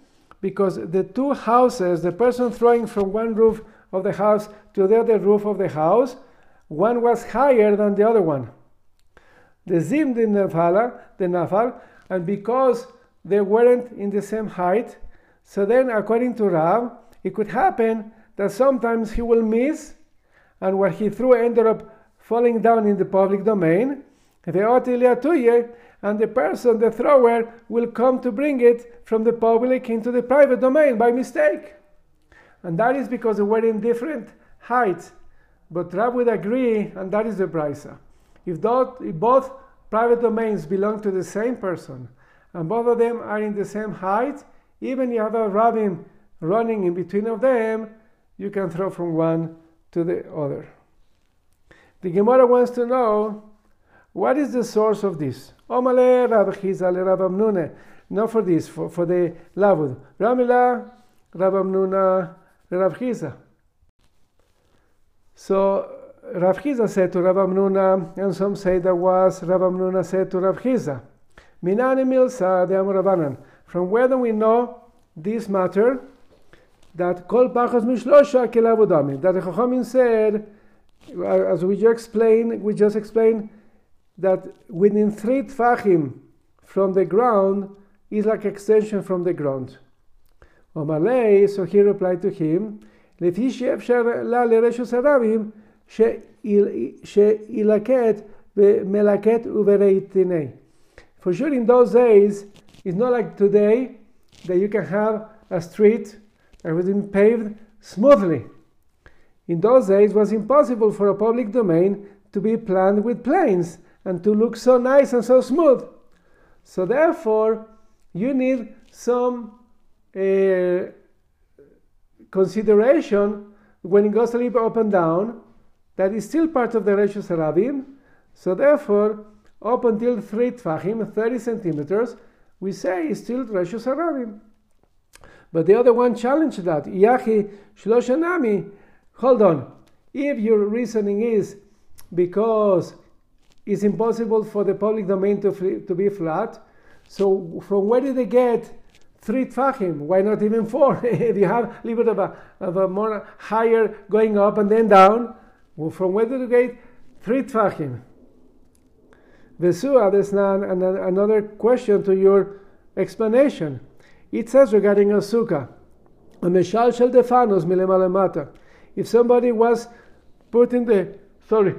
because the two houses, the person throwing from one roof of the house to the other roof of the house, one was higher than the other one. The zim the nafala, the nafal, and because they weren't in the same height, so then according to Rav, it could happen that sometimes he will miss, and what he threw ended up falling down in the public domain. And the person, the thrower, will come to bring it from the public into the private domain by mistake. And that is because they were in different heights. But Rab would agree, and that is the braisa. If, if both private domains belong to the same person, and both of them are in the same height, even you have a rabbin running in between of them, you can throw from one to the other. The Gemara wants to know what is the source of this. Omale Rav Amnune. Not for this, for, for the Lavud. Ramila Rav Amnuna. So Rav said to Rav Amnuna, and some say that was Rav Amnuna said to Rav Chisda. Minani Milsa de Amuravanan. From where do we know this matter? that kol pachas mishlosha kel avodami. That the Chachamim said, uh, as we just explained, we just explained that within three tfachim from the ground is like extension from the ground. Omalei, so he replied to him, Letishi efshar la She Ilaket she'ilaket melaket uvereitinei. For sure in those days, it's not like today that you can have a street everything paved smoothly. In those days, it was impossible for a public domain to be planned with planes and to look so nice and so smooth. So, therefore, you need some uh, consideration when it goes a little up and down, that is still part of the Reshus Harabim. So therefore, up until 3 tfachim, 30 centimeters, we say it's still Reshus Harabim. But the other one challenged that. Yachi Shloshanami. Hold on. If your reasoning is because it's impossible for the public domain to, to be flat, so from where did they get three tfachim? Why not even four? if you have a little bit of a, of a more higher going up and then down, well, from where did you get three tfachim? Vesua, ah, there's now another question to your explanation. It says regarding a sukkah, a meshal shel defanos milemalemata. If somebody was putting the sorry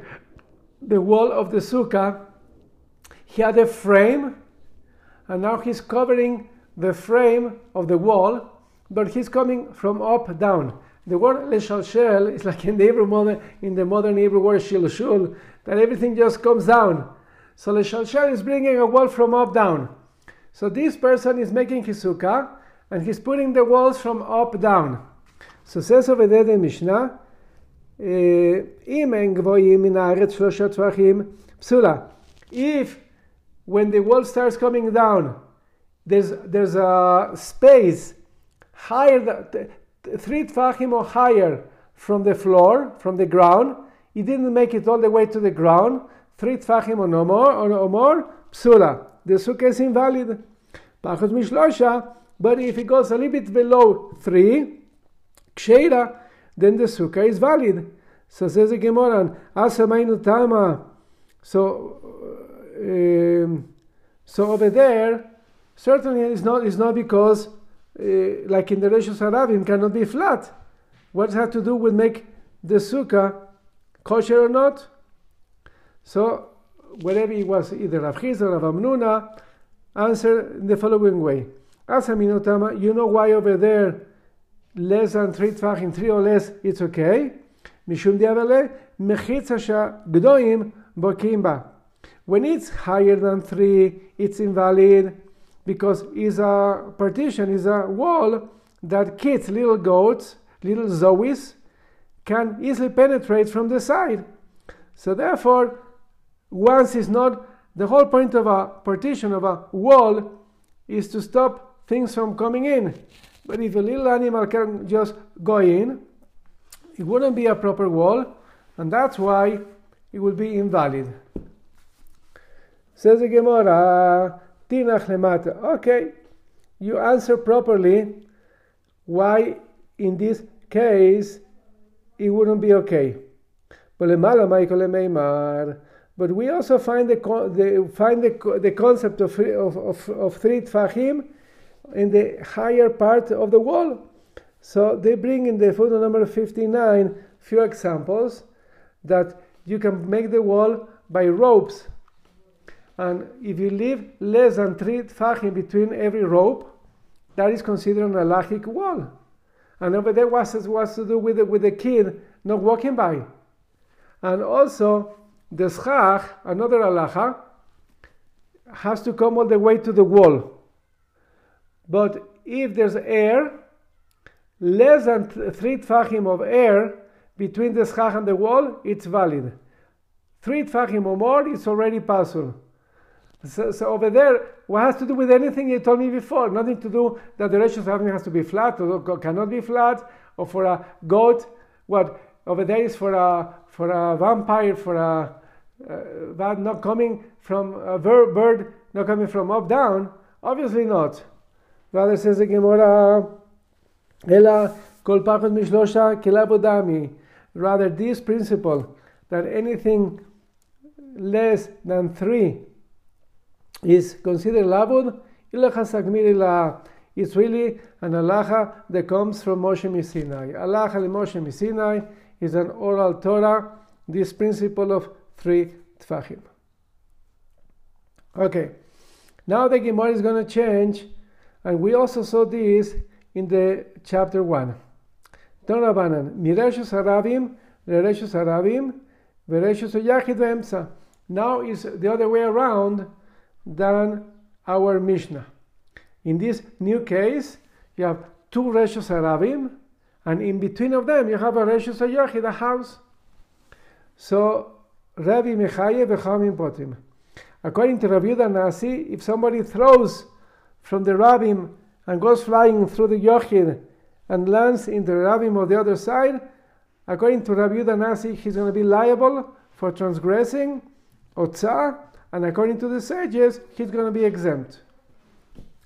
the wall of the sukkah, he had a frame, and now he's covering the frame of the wall, but he's coming from up down. The word leshalshel is like in the Hebrew modern, in the modern Hebrew word shilshul, that everything just comes down. So leshalshel is bringing a wall from up down. So this person is making his sukkah and he's putting the walls from up down. So says over there the Mishnah, eh, if when the wall starts coming down, there's, there's a space higher, than, three tfachim or higher from the floor, from the ground. He didn't make it all the way to the ground. Three tfachim or no more, or, or more, psula. The sukkah is invalid. Pachos mishlosha, but if it goes a little bit below three, ksheira, then the sukkah is valid. So says the Gemara, Tama. So, um, so over there, certainly it's not, it's not because, uh, like in the Reshus Harabim, cannot be flat. What does that to do with make the sukkah kosher or not? So, wherever it was, either Rav Chisda or Rav Amnuna, answer in the following way. Asaminu Tama, you know why over there less than three tfachim, three or less, it's okay. Mishum diavele mechitza gdoim bokimba. When it's higher than three, it's invalid because it's a partition, is a wall that kids, little goats, little zoes, can easily penetrate from the side. So therefore, once it's not the whole point of a partition of a wall is to stop things from coming in. But if a little animal can just go in, it wouldn't be a proper wall, and that's why it would be invalid. Says the Gemara. Okay, you answer properly why in this case it wouldn't be okay. But we also find the, the find the, the concept of, of, of, of three tfachim in the higher part of the wall. So they bring in the photo number 59 few examples that you can make the wall by ropes. And if you leave less than three tfachim between every rope, that is considered an halachic wall. And over there was, was to do with the, with the kid not walking by. And also, the schach, another halacha, has to come all the way to the wall. But if there's air, less than three tfachim of air between the schach and the wall, it's valid. Three tfachim or more, it's already pasul. So, so, over there, what has to do with anything you told me before? Nothing to do that the ratio of has to be flat or cannot be flat, or for a goat. What over there is for a for a vampire, for a uh, not coming from a bird, not coming from up down. Obviously not. Rather says the Gemara, Ela kol pachot mishlosha kelabodami. Rather, this principle that anything less than three is considered labud, it's really an alaha that comes from Moshe Misinai. Halacha Moshe Misinai is an oral Torah, this principle of three tfachim. Okay, now the Gemara is going to change and we also saw this in the chapter 1. Donabanan, Mireshus Harabim, Rereshus Harabim, Vereshus Yachid Vemsa. Now is the other way around than our Mishnah. In this new case, you have two Reshus Harabim and in between of them you have a Reshus Yochid, a house. So Rabbi Mechaye v'chamim potim. According to Rabbi Yehuda Nasi, if somebody throws from the Rabbim and goes flying through the Yochid and lands in the Rabbim of the other side, according to Rabbi Yehuda Nasi, he's going to be liable for transgressing Otzah, and according to the sages, he's going to be exempt.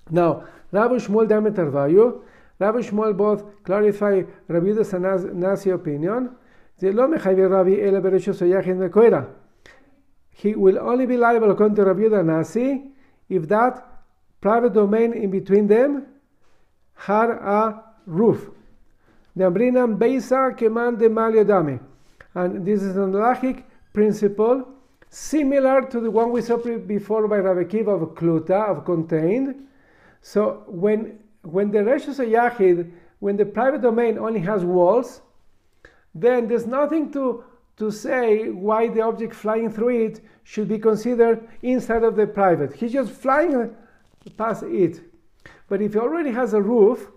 Now, Rabbi Shmuel Dametarvayu, Rabbi Shmuel both clarify Rabbi Yehuda Nasi opinion. He will only be liable according to Rabbi Yehuda Nasi if that private domain in between them had a roof. Dambrinam beisa keman And this is an halachic principle similar to the one we saw before by Rabbi Kiva of kluta, of contained. So when when the reshus yachid, when the private domain only has walls, then there's nothing to to say why the object flying through it should be considered inside of the private. He's just flying past it. But if it already has a roof,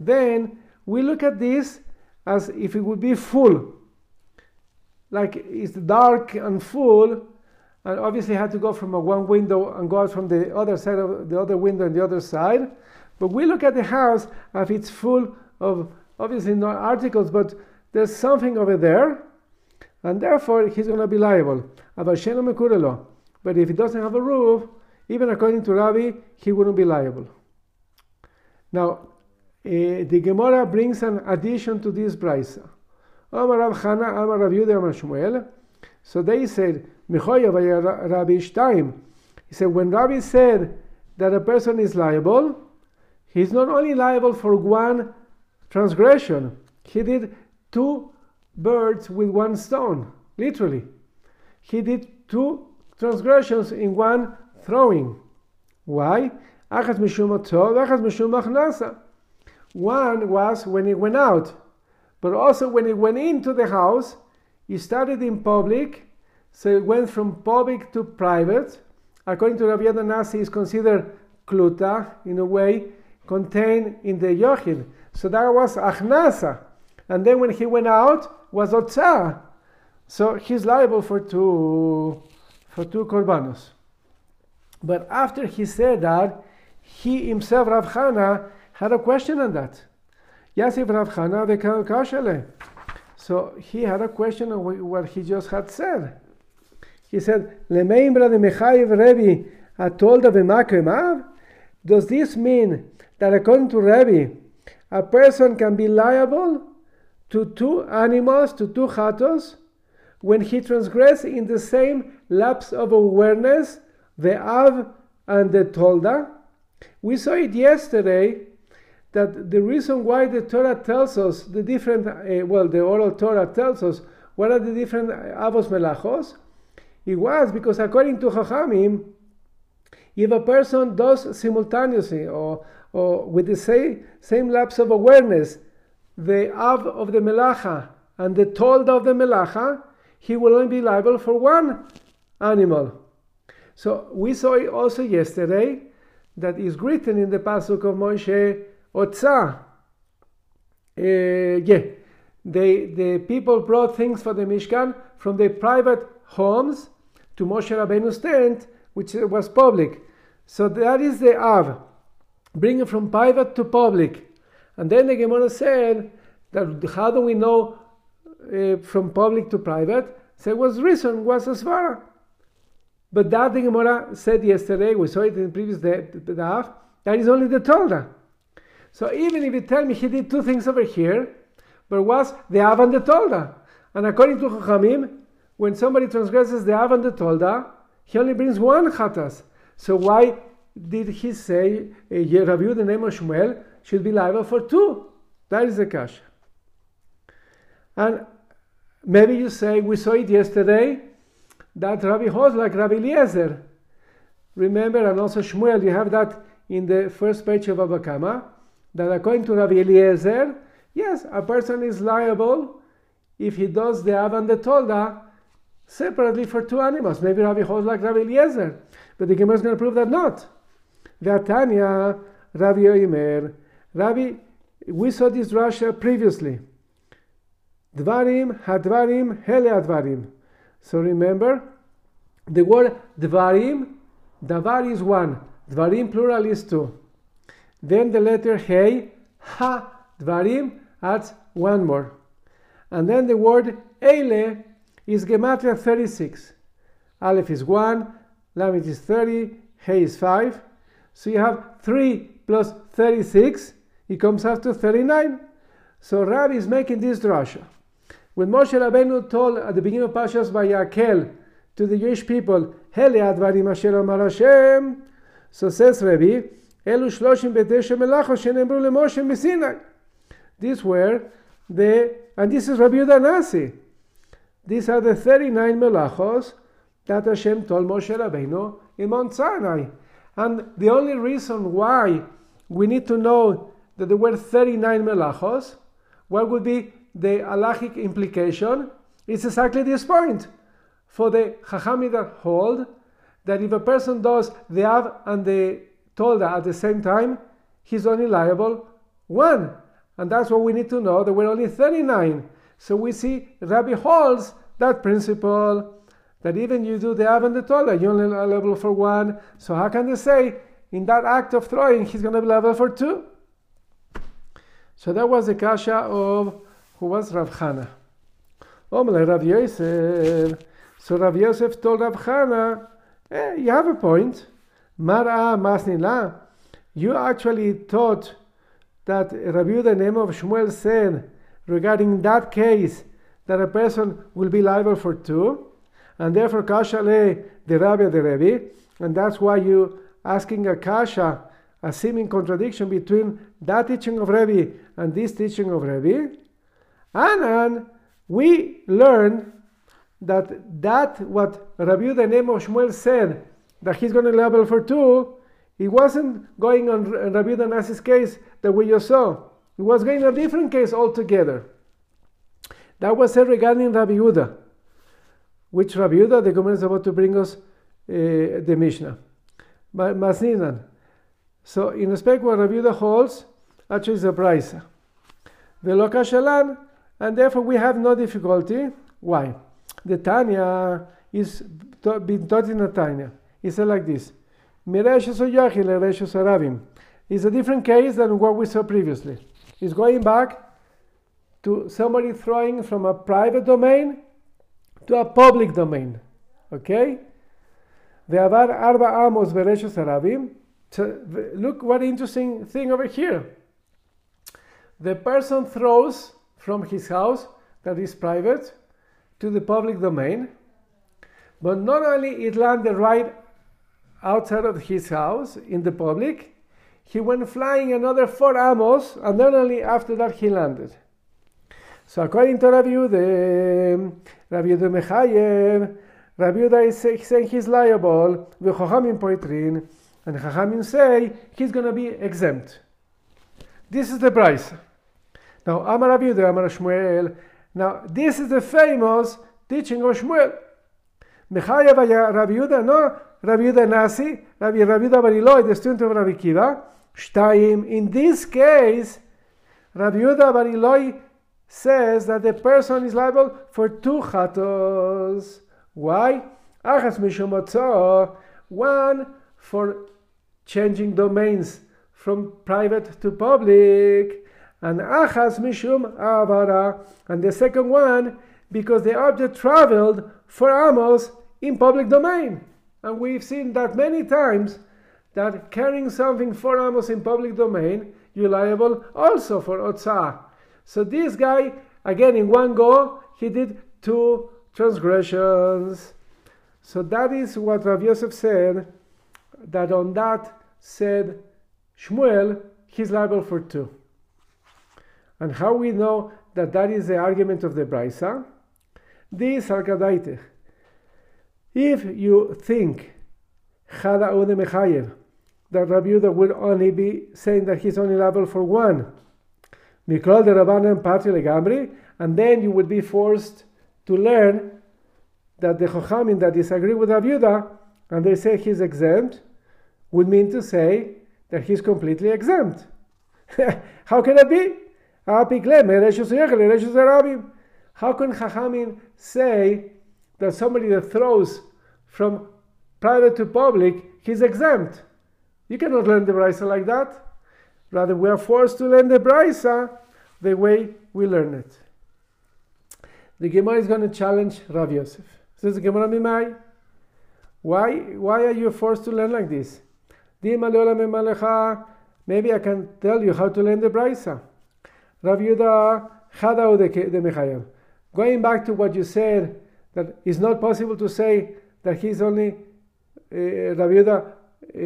then we look at this as if it would be full. Like it's dark and full, and obviously had to go from a one window and go out from the other side of the other window and the other side. But we look at the house as it's full of obviously not articles, but there's something over there, and therefore he's going to be liable. But if he doesn't have a roof, even according to Rabbi, he wouldn't be liable. Now, uh, the Gemara brings an addition to this braisa. Amar Rav Chana, Amar Rav Amar Shmuel. So they said, Mechoya Rabbi Shtaim. He said, when Rabbi said that a person is liable, he's not only liable for one transgression, he did two birds with one stone, literally. He did two transgressions in one throwing. Why? One was when he went out, but also when he went into the house, he started in public, so it went from public to private. According to Rabbi Nasi, is considered kluta in a way contained in the yochid. So that was achnasa, and then when he went out was otzah. So he's liable for two for two korbanos. But after he said that, he himself, Rav Chana, had a question on that. Yasif Rav Chana v'kashale. So he had a question on what he just had said. He said, Lemeimbra de Mechayiv Rebbe atolda v'makremav? Does this mean that according to Rebbe, a person can be liable to two animals, to two chatos, when he transgresses in the same lapse of awareness the Av and the Tolda. We saw it yesterday that the reason why the Torah tells us the different, uh, well, the oral Torah tells us what are the different Avos Melachos, it was because according to Chachamim, if a person does simultaneously or, or with the same, same lapse of awareness the Av of the Melacha and the Tolda of the Melacha, he will only be liable for one animal. So we saw also yesterday that is written in the pasuk of Moshe Otza. Uh, yeah, they, the people brought things for the Mishkan from their private homes to Moshe Rabbeinu's tent, which was public. So that is the Av, bringing from private to public. And then the Gemara said that how do we know uh, from public to private? So it was reason was a svara. But that the Gemara said yesterday, we saw it in the previous daf, that is only the Tolda. So even if you tell me he did two things over here, but was the Av and the Tolda. And according to Chachamim, when somebody transgresses the Av and the Tolda, he only brings one Chatas. So why did he say, uh, Rabbi the name of Shmuel, should be liable for two? That is the cash. And maybe you say, we saw it yesterday, that Rabbi holds like Rabbi Eliezer. Remember, and also Shmuel, you have that in the first page of Bava Kama, that according to Rabbi Eliezer, yes, a person is liable if he does the Av and the Tolda separately for two animals. Maybe Rabbi holds like Rabbi Eliezer, but the Gemara is going to prove that not. Vatanya, Rabbi Oimer, Rabbi we saw this drasha previously. Dvarim, hadvarim, hele advarim. So remember, the word dvarim, davar is one, dvarim plural is two. Then the letter hey, ha, dvarim adds one more. And then the word eile is gematria 36. Aleph is 1, Lamed is 30, Hey is 5. So you have 3 plus 36, it comes to 39. So Rabbi is making this drasha. When Moshe Rabbeinu told at the beginning of Pashas Vayakel to the Jewish people, Hele advarim asher amar Hashem, so says Rabbi, Elu shloshim melachos shenembru leMoshe. These were the, and this is Rabbi Yehuda Nasi. These are the 39 melachos that Hashem told Moshe Rabbeinu in Mount Sinai. And the only reason why we need to know that there were 39 melachos, what would be the halachic implication? It's exactly this point. For the Chachamim hold that if a person does the Av and the Tolda at the same time, he's only liable one. And that's what we need to know. There were only 39. So we see Rabbi holds that principle that even you do the Av and the Tola, you're only level for one. So how can they say in that act of throwing he's going to be level for two? So that was the kasha of who was Rav Chana. Omle Rav Yosef. So Rav Yosef told Rav Chana, eh, you have a point. Mara Masnila. You actually thought that Rabbi the name of Shmuel said regarding that case that a person will be liable for two, and therefore kashale the Rabbi the Rebbe, and that's why you asking a kasha, a seeming contradiction between that teaching of Rebbe and this teaching of Rebbe. And, and we learn that that what Rabbi the name of Shmuel said that he's going to level for two, it wasn't going on Rabbi Nasi's case that we just saw. It was going a different case altogether. That was said regarding Rabbi Yehuda, which Rabbi Yehuda, the Gemara is about to bring us uh, the Mishnah. Masninan. So, in respect what Rabbi Yehuda holds, actually is a braisa. Velo kashalan, and therefore we have no difficulty. Why? The Tanya is being taught in the Tanya. It said like this. It's a different case than what we saw previously. It's going back to somebody throwing from a private domain to a public domain. Okay? Ve'avar arba amos vereshos arabim. Look what interesting thing over here. The person throws from his house that is private to the public domain, but not only it landed right outside of his house in the public, he went flying another four amos, and then only after that he landed. So according to Rabbi Yehuda, Rabbi Yehuda Mechayev, Rabbi Yehuda is saying he's liable, the Chachamim poitrin, and Chachamim say he's going to be exempt. This is the braisa. Now, Amar Rabbi Yehuda, Amar Shmuel. Now, this is the famous teaching of Shmuel. Mechayev Rabbi Yehuda, no, Rabbi Yehuda Nasi, Rabbi Yehuda bar Ilai, the student of Rabbi Kiva. In this case, Rabbi Yehuda bar Ilai says that the person is liable for two chatos. Why? Achas mishum one for changing domains from private to public, and achas mishum avara, and the second one because the object traveled for amos in public domain. And we've seen that many times that carrying something for amos in public domain, you're liable also for otzah. So this guy, again, in one go, he did two transgressions. So that is what Rav Yosef said, that on that said Shmuel, he's liable for two. And how we know that that is the argument of the Braisa? This Arkadaitech. If you think Chada Ode Mechayev, that Rabbi Yehuda would only be saying that he's only liable for one, Mikol de Rabbanan Patri Legambri, and then you would be forced to learn that the Chachamim that disagree with Rav and they say he's exempt, would mean to say that he's completely exempt. How can it be? How can Chachamim say that somebody that throws from private to public, he's exempt? You cannot learn the Braisa like that. Rather, we are forced to learn the Braisa the way we learn it. The Gemara is going to challenge Rav Yosef. Says the Gemara Mimai, why, why are you forced to learn like this? Maybe I can tell you how to learn the Braisa. Rav Yuda Chadau de. Going back to what you said, that it's not possible to say that he's only uh, Rav Yuda uh,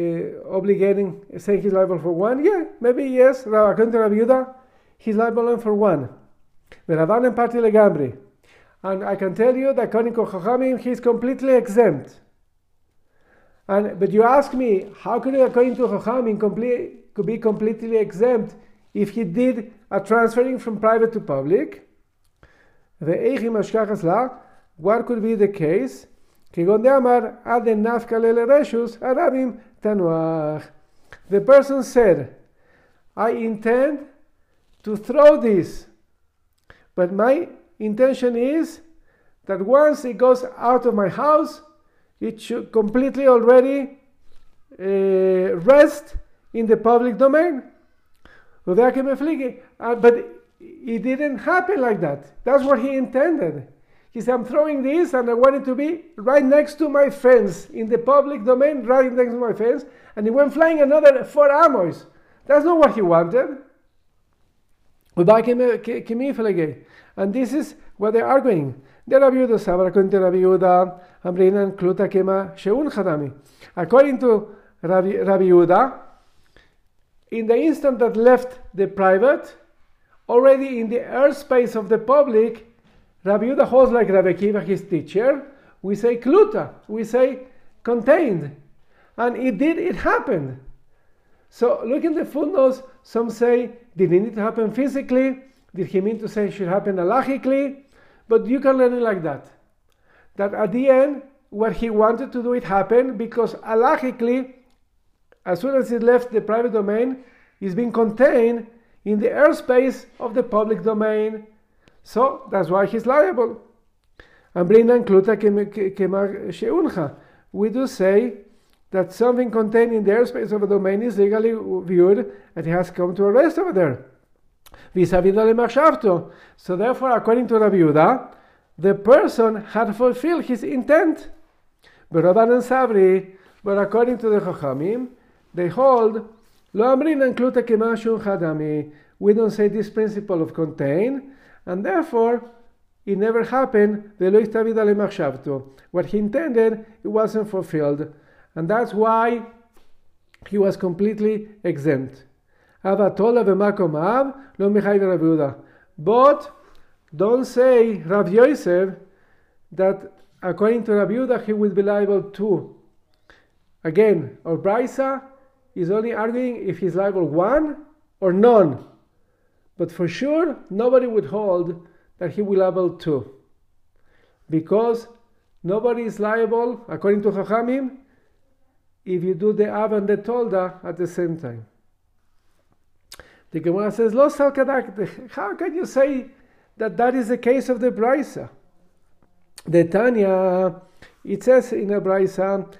obligating, saying he's liable for one. Yeah, maybe yes. According to Rav Yuda, he's liable only for one. Ravanan party legambri. And I can tell you that according to Chachamim, he's completely exempt. And, but you ask me, how could according to Chachamim complete, could be completely exempt if he did a transferring from private to public? What could be the case? The person said, I intend to throw this, but my intention is that once it goes out of my house, it should completely already uh, rest in the public domain. Uh, but it didn't happen like that. That's what he intended. He said, I'm throwing this and I want it to be right next to my fence, in the public domain, right next to my fence. And he went flying another four amos. That's not what he wanted. And this is what they're arguing. According to Rabbi, Rabbi Yehuda, in the instant that left the private, already in the airspace of the public, Rabbi Yehuda holds like Rabbi Kiva, his teacher. We say kluta, we say contained, and it did. It happened. So look in the footnotes. Some say did it need to happen physically? Did he mean to say it should happen halachically? But you can learn it like that. That at the end, what he wanted to do, it happened because halachically as soon as it left the private domain, it's been contained in the airspace of the public domain. So that's why he's liable. We do say that something contained in the airspace of a domain is legally viewed and has come to a rest over there. So therefore, according to Rabbi Yehuda, the person had fulfilled his intent. But according to the Chachamim, they hold. We don't say this principle of contain, and therefore it never happened. What he intended, it wasn't fulfilled, and that's why he was completely exempt. But don't say Rav Yosef that according to Rav Yehuda he will be liable too. Again, or Braisa is only arguing if he's liable one or none. But for sure, nobody would hold that he will liable two. Because nobody is liable, according to Chachamim, if you do the Av and the Tolda at the same time. The Gemara says, Lo How can you say that that is the case of the Braisa? The Tanya, it says in the Braisa,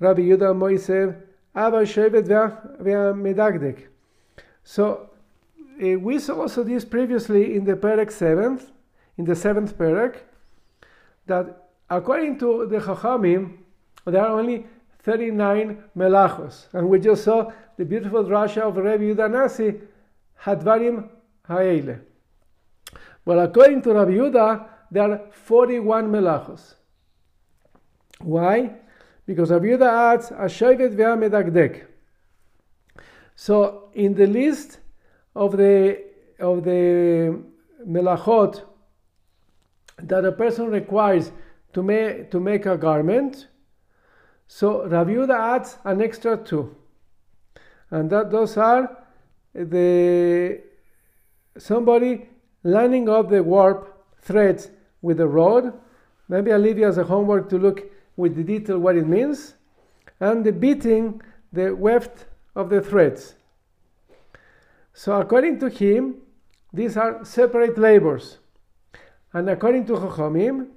Rabbi Yudah Moisev, Ava Shevet Medagdek. So uh, we saw also this previously in the Perek 7th, in the 7th Perek, that according to the Chachamim, there are only 39 melachos. And we just saw the beautiful drasha of Rabbi Yudah Nasi, Hadvarim Ha'ele. But according to Rabbi Yudah, there are 41 melachos. Why? because Rabbi Yehuda adds Ashovet ve'amedagdek. So in the list of the of the melachot that a person requires to make to make a garment, so Rabbi Yehuda adds an extra two, and that those are the somebody lining up the warp threads with the rod. Maybe I'll leave you as a homework to look with the detail what it means, and the beating the weft of the threads. So according to him, these are separate labors. And according to Chachamim,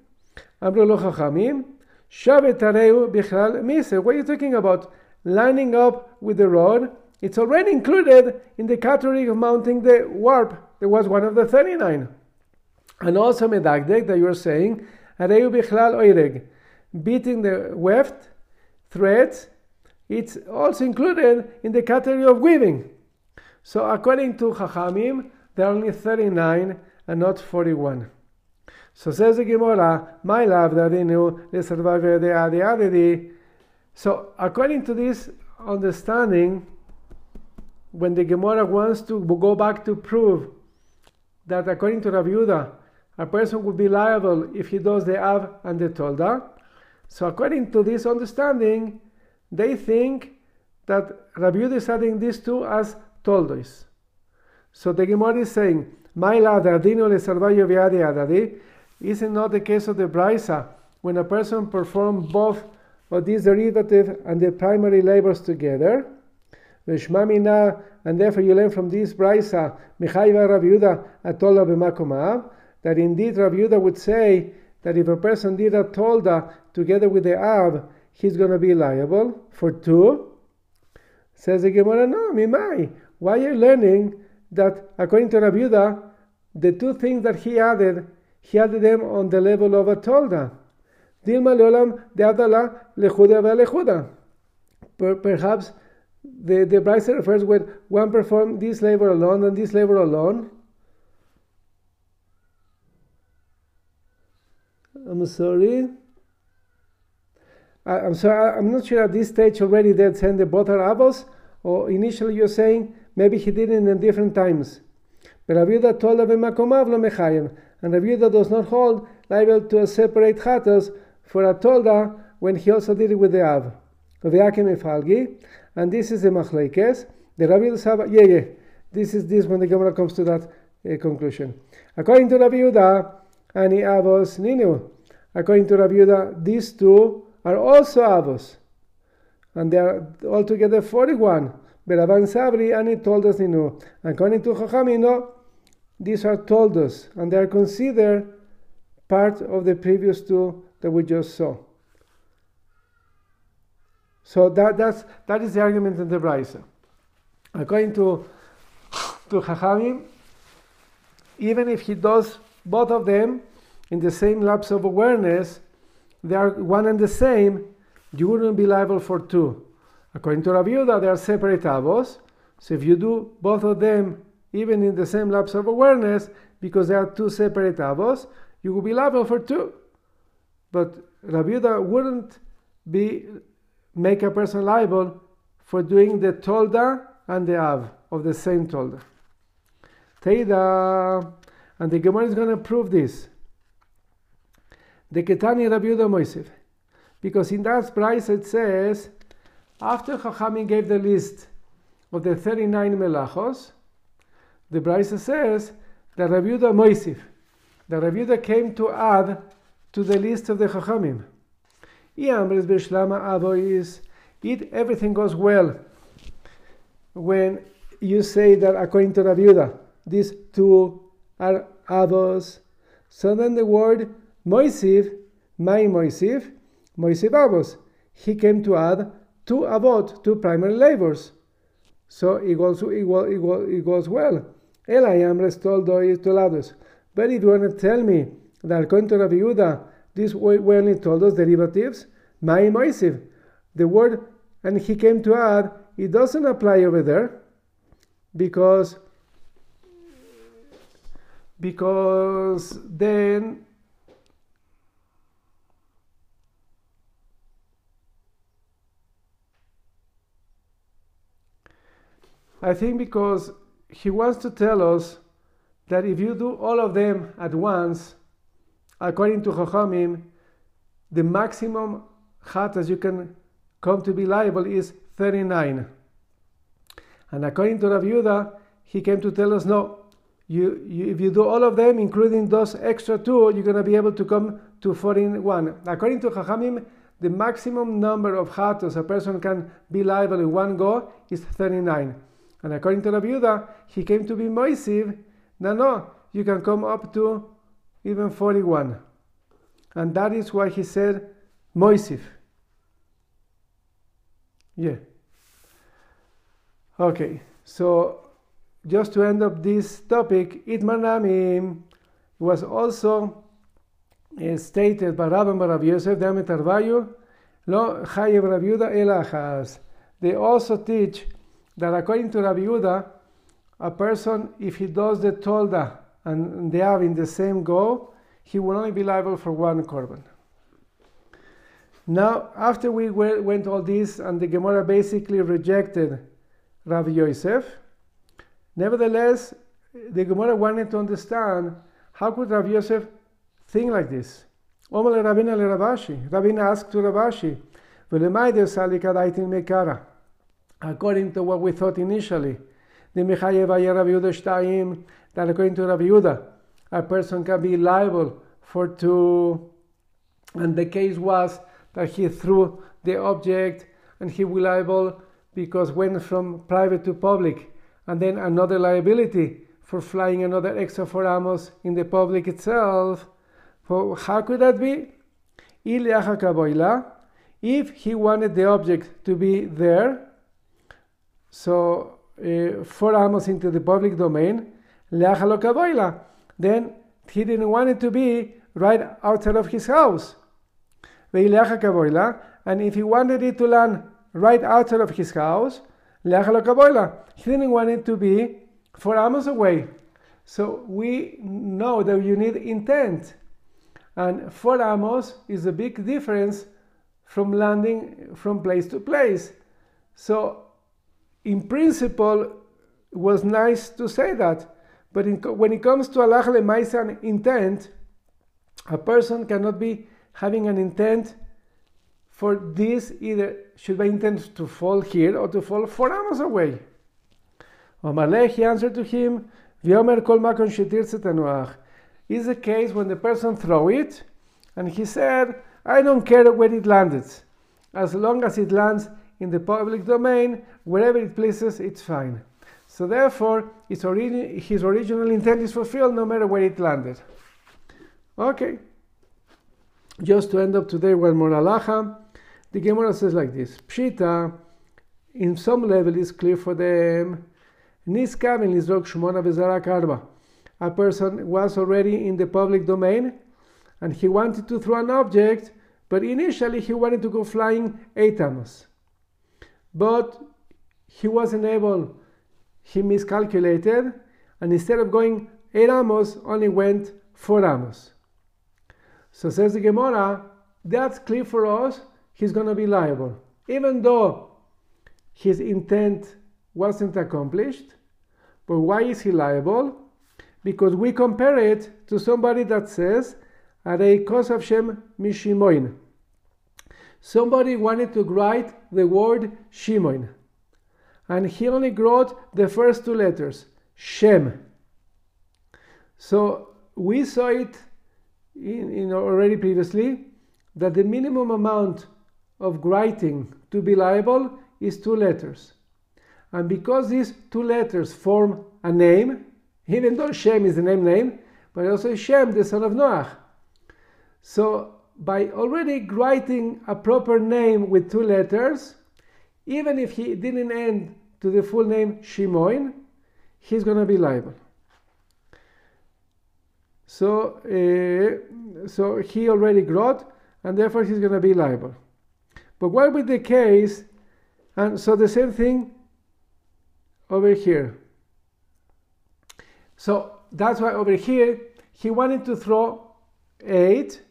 Amru lo Chachamim, Shavet Areu Bichlal Mise. What are you talking about? Lining up with the rod. It's already included in the category of mounting the warp. There was one of the 39. And also Medagdek that you are saying, Areu Bichlal Oireg. Beating the weft threads, it's also included in the category of weaving. So according to Chachamim, there are only 39 and not 41. So says the Gemara, my love that So according to this understanding, when the Gemara wants to go back to prove that according to Rav Yehuda, a person would be liable if he does the Av and the Tolda. So according to this understanding, they think that Rav Yehuda is adding these two as Toldois. So the Gemara is saying, love, Adino le salvayo viadi adadi, is it not the case of the braisa when a person performs both of these derivative and the primary labors together? Veshmamina, and therefore you learn from this braisa, Michaiva Rav Yehuda atola b'makomav, that indeed Rav Yehuda would say that if a person did a tolda together with the av, he's going to be liable for two. Says the Gemara, no, mimai. Why are you learning that according to Rav Yehuda, the two things that he added he added them on the level of a tolda. Dilma leolam de adala lechuda lechuda. Perhaps the, the Braisa refers when one performed this labor alone and this labor alone. I'm sorry. I, am sorry, I'm not sure at this stage already they're saying the both are avos, or initially you're saying maybe he did it in different times. But Rabbi told of Makomav lo mechayim and Rabbi Yehuda does not hold liable to a separate chatos for a tolda when he also did it with the av. And this is the machlekes. The Rabbi Yehuda, yeah, yeah. This is this when the Gemara comes to that uh, conclusion. According to Rabbi Yehuda, ani avos ninu. According to Rabbi Yehuda, these two are also avos, and they are altogether forty-one. But Avan Sabri ani told us ninu. According to Chachamim, no these are toldos, and they are considered part of the previous two that we just saw. So that, that's, that is the argument in the Braisa. According to, to Chachamim, even if he does both of them in the same lapse of awareness, they are one and the same, you wouldn't be liable for two. According to Rav Yehuda, they are separate avos. So if you do both of them even in the same lapse of awareness, because they are two separate avos, you will be liable for two. But Rabbi Yehuda wouldn't be make a person liable for doing the tolda and the av of the same tolda. Teida, and the Gemara is going to prove this. The Ketani Rabbi Yehuda Moisef, because in that price it says, after Chachamim gave the list of the 39 melachos, the Braisa says that Rabbi Moisif, that Rabbi came to add to the list of the Chachamim. is it everything goes well when you say that according to Rabbi Yehuda, these two are avos. So then the word Moisif, my Moisif, Moisif avos, he came to add two avot, two primary labors. So it goes, well. El ayam restoldo y tolados. But if you want to tell me that according to Rabbi Yehuda, this were only told us derivatives, my the word, and he came to add, it doesn't apply over there because because then I think because he wants to tell us that if you do all of them at once, according to Chachamim, the maximum chatas you can come to be liable is 39. And according to Rav Yehuda, he came to tell us, no, you, you, if you do all of them, including those extra two, you're going to be able to come to 41. According to Chachamim, the maximum number of chatos a person can be liable in one go is 39. And according to Rabbi Yehuda, he came to be Moisiv. No, no, you can come up to even 41. And that is why he said Moisiv. Yeah. Okay, so just to end up this topic, Itmanami was also uh, stated by Rabban Rav Yosef, Demeter Vayu, Lo Chayev Rav Yehuda Elachas. They also teach that according to Rabbi Yehuda, a person, if he does the tolda and they have in the same go, he will only be liable for one korban. Now, after we went all this and the Gemara basically rejected Rabbi Yosef, nevertheless, the Gemara wanted to understand how could Rabbi Yosef think like this. Omar Rabina. Rabina asked to Rav Ashi, According to what we thought initially, the Mechayev Yehuda that according to Rabbi Yehuda, a person can be liable for two, and the case was that he threw the object and he will liable because went from private to public, and then another liability for flying another extra four amos in the public itself. So how could that be? If he wanted the object to be there, so uh, four amos into the public domain, then he didn't want it to be right outside of his house. And if he wanted it to land right outside of his house, he didn't want it to be four amos away. So we know that you need intent. And four amos is a big difference from landing from place to place. So, in principle, it was nice to say that. But in, when it comes to Allah Lemaisan intent, a person cannot be having an intent for this either should be intend to fall here or to fall four hours away. Omalech, he answered to him, V'yomer kol makon shetir is the case when the person throw it and he said, I don't care where it landed. As long as it lands in the public domain, wherever it pleases, it's fine. So therefore, origi- his original intent is fulfilled no matter where it landed. Okay. Just to end up today, one more halacha. The Gemara says like this: Pshita, in some level, is clear for them. Niskav and Lizrok Shmona Bezarak Arba. A person was already in the public domain and he wanted to throw an object, but initially he wanted to go flying 8 amos. But he wasn't able, he miscalculated, and instead of going 8 amos, only went 4 amos. So says the Gemara, that's clear for us, he's going to be liable. Even though his intent wasn't accomplished, but why is he liable? Because we compare it to somebody that says, Arei Kosav Shem Mishimoin. Somebody wanted to write the word Shimoin, and he only wrote the first two letters, Shem. So we saw it in, in already previously that the minimum amount of writing to be liable is two letters. And because these two letters form a name, even though Shem is the name name, but also Shem, the son of Noah. So by already writing a proper name with two letters, even if he didn't end to the full name Shimoin, he's going to be liable. So, uh, so he already wrote, and therefore he's going to be liable. But what be the case? And so the same thing over here. So that's why over here he wanted to throw eight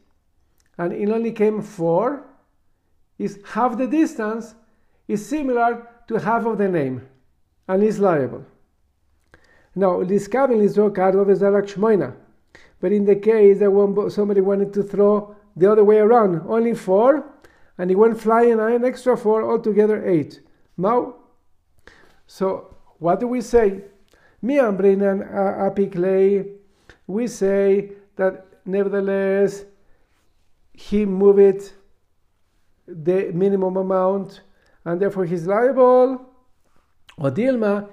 and it only came 4 is half the distance is similar to half of the name and is liable. Now, this cabin is shmoina. But in the case that somebody wanted to throw the other way around, only 4, and he went flying an extra 4, altogether 8. Now, so what do we say? Me and Brinan uh, Apiklei, we say that nevertheless he moved the minimum amount and therefore he's liable. O Dilma,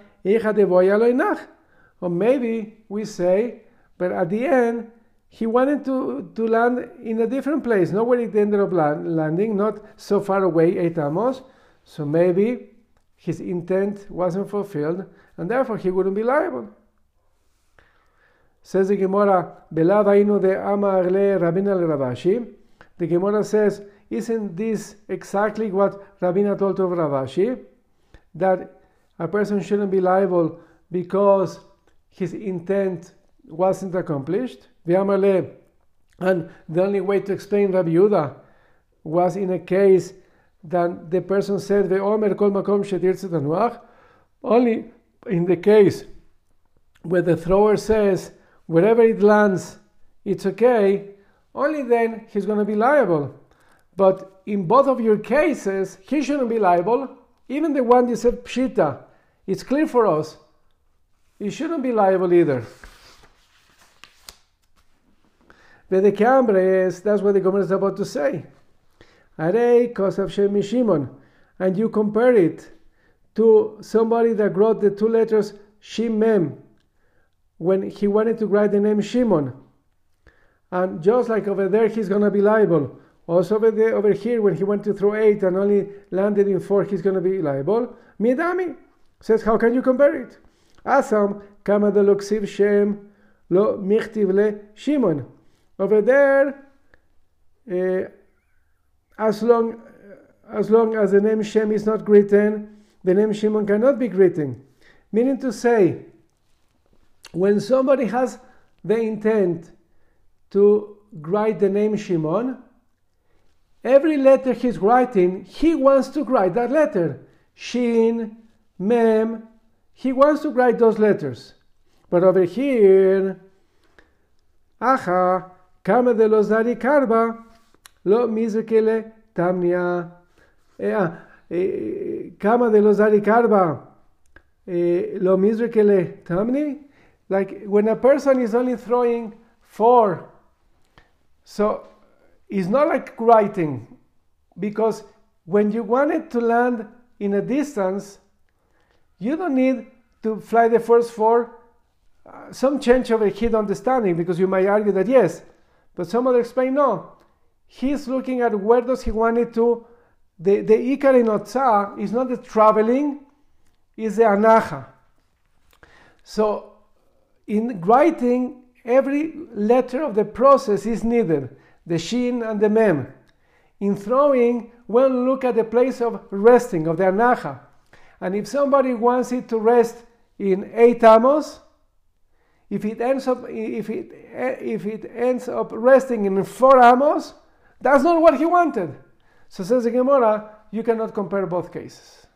Or maybe we say, but at the end, he wanted to, to land in a different place, not where it ended up land, landing, not so far away, eight amos. So maybe his intent wasn't fulfilled, and therefore he wouldn't be liable. Says the Gemara, Belavainu de Amar le Rav Ashi. The Gemara says, isn't this exactly what Rabina told of Rav Ashi? That a person shouldn't be liable because his intent wasn't accomplished. And the only way to explain Rabbi Yehuda was in a case that the person said, kol makom only in the case where the thrower says, wherever it lands, it's okay, only then he's going to be liable. But in both of your cases, he shouldn't be liable. Even the one you said pshita, it's clear for us. He shouldn't be liable either. But the cambre is, that's what the Gemara is about to say. Are Kosav Shem Shimon. And you compare it to somebody that wrote the two letters Shimem when he wanted to write the name Shimon. And just like over there, he's going to be liable. Also over there, over here, when he went to throw eight and only landed in four, he's going to be liable. Midami says, how can you compare it? Asam kama de loksiv shem lo michtiv le Shimon. Over there, uh, as long as long as the name Shem is not written, the name Shimon cannot be written. Meaning to say, when somebody has the intent to write the name Shimon, every letter he's writing, he wants to write that letter. Shin, Mem, he wants to write those letters. But over here, Aha, kama de los karba, lo mizekele tamnia. Eh, ah, eh, kama de los karba, eh, lo mizekele tamni. Like when a person is only throwing four, so it's not like writing, because when you want it to land in a distance, you don't need to fly the first four. Uh, some change of a kid understanding because you might argue that yes, but some others explain no. He's looking at where does he want it to. The, the Ikar in is not the traveling, is the Anacha. So in writing, every letter of the process is needed, the Shin and the Mem. In throwing, we'll look at the place of resting, of the Anacha. And if somebody wants it to rest in eight amos, if it ends up if it if it ends up resting in four amos, that's not what he wanted. So says the Gemara, you cannot compare both cases.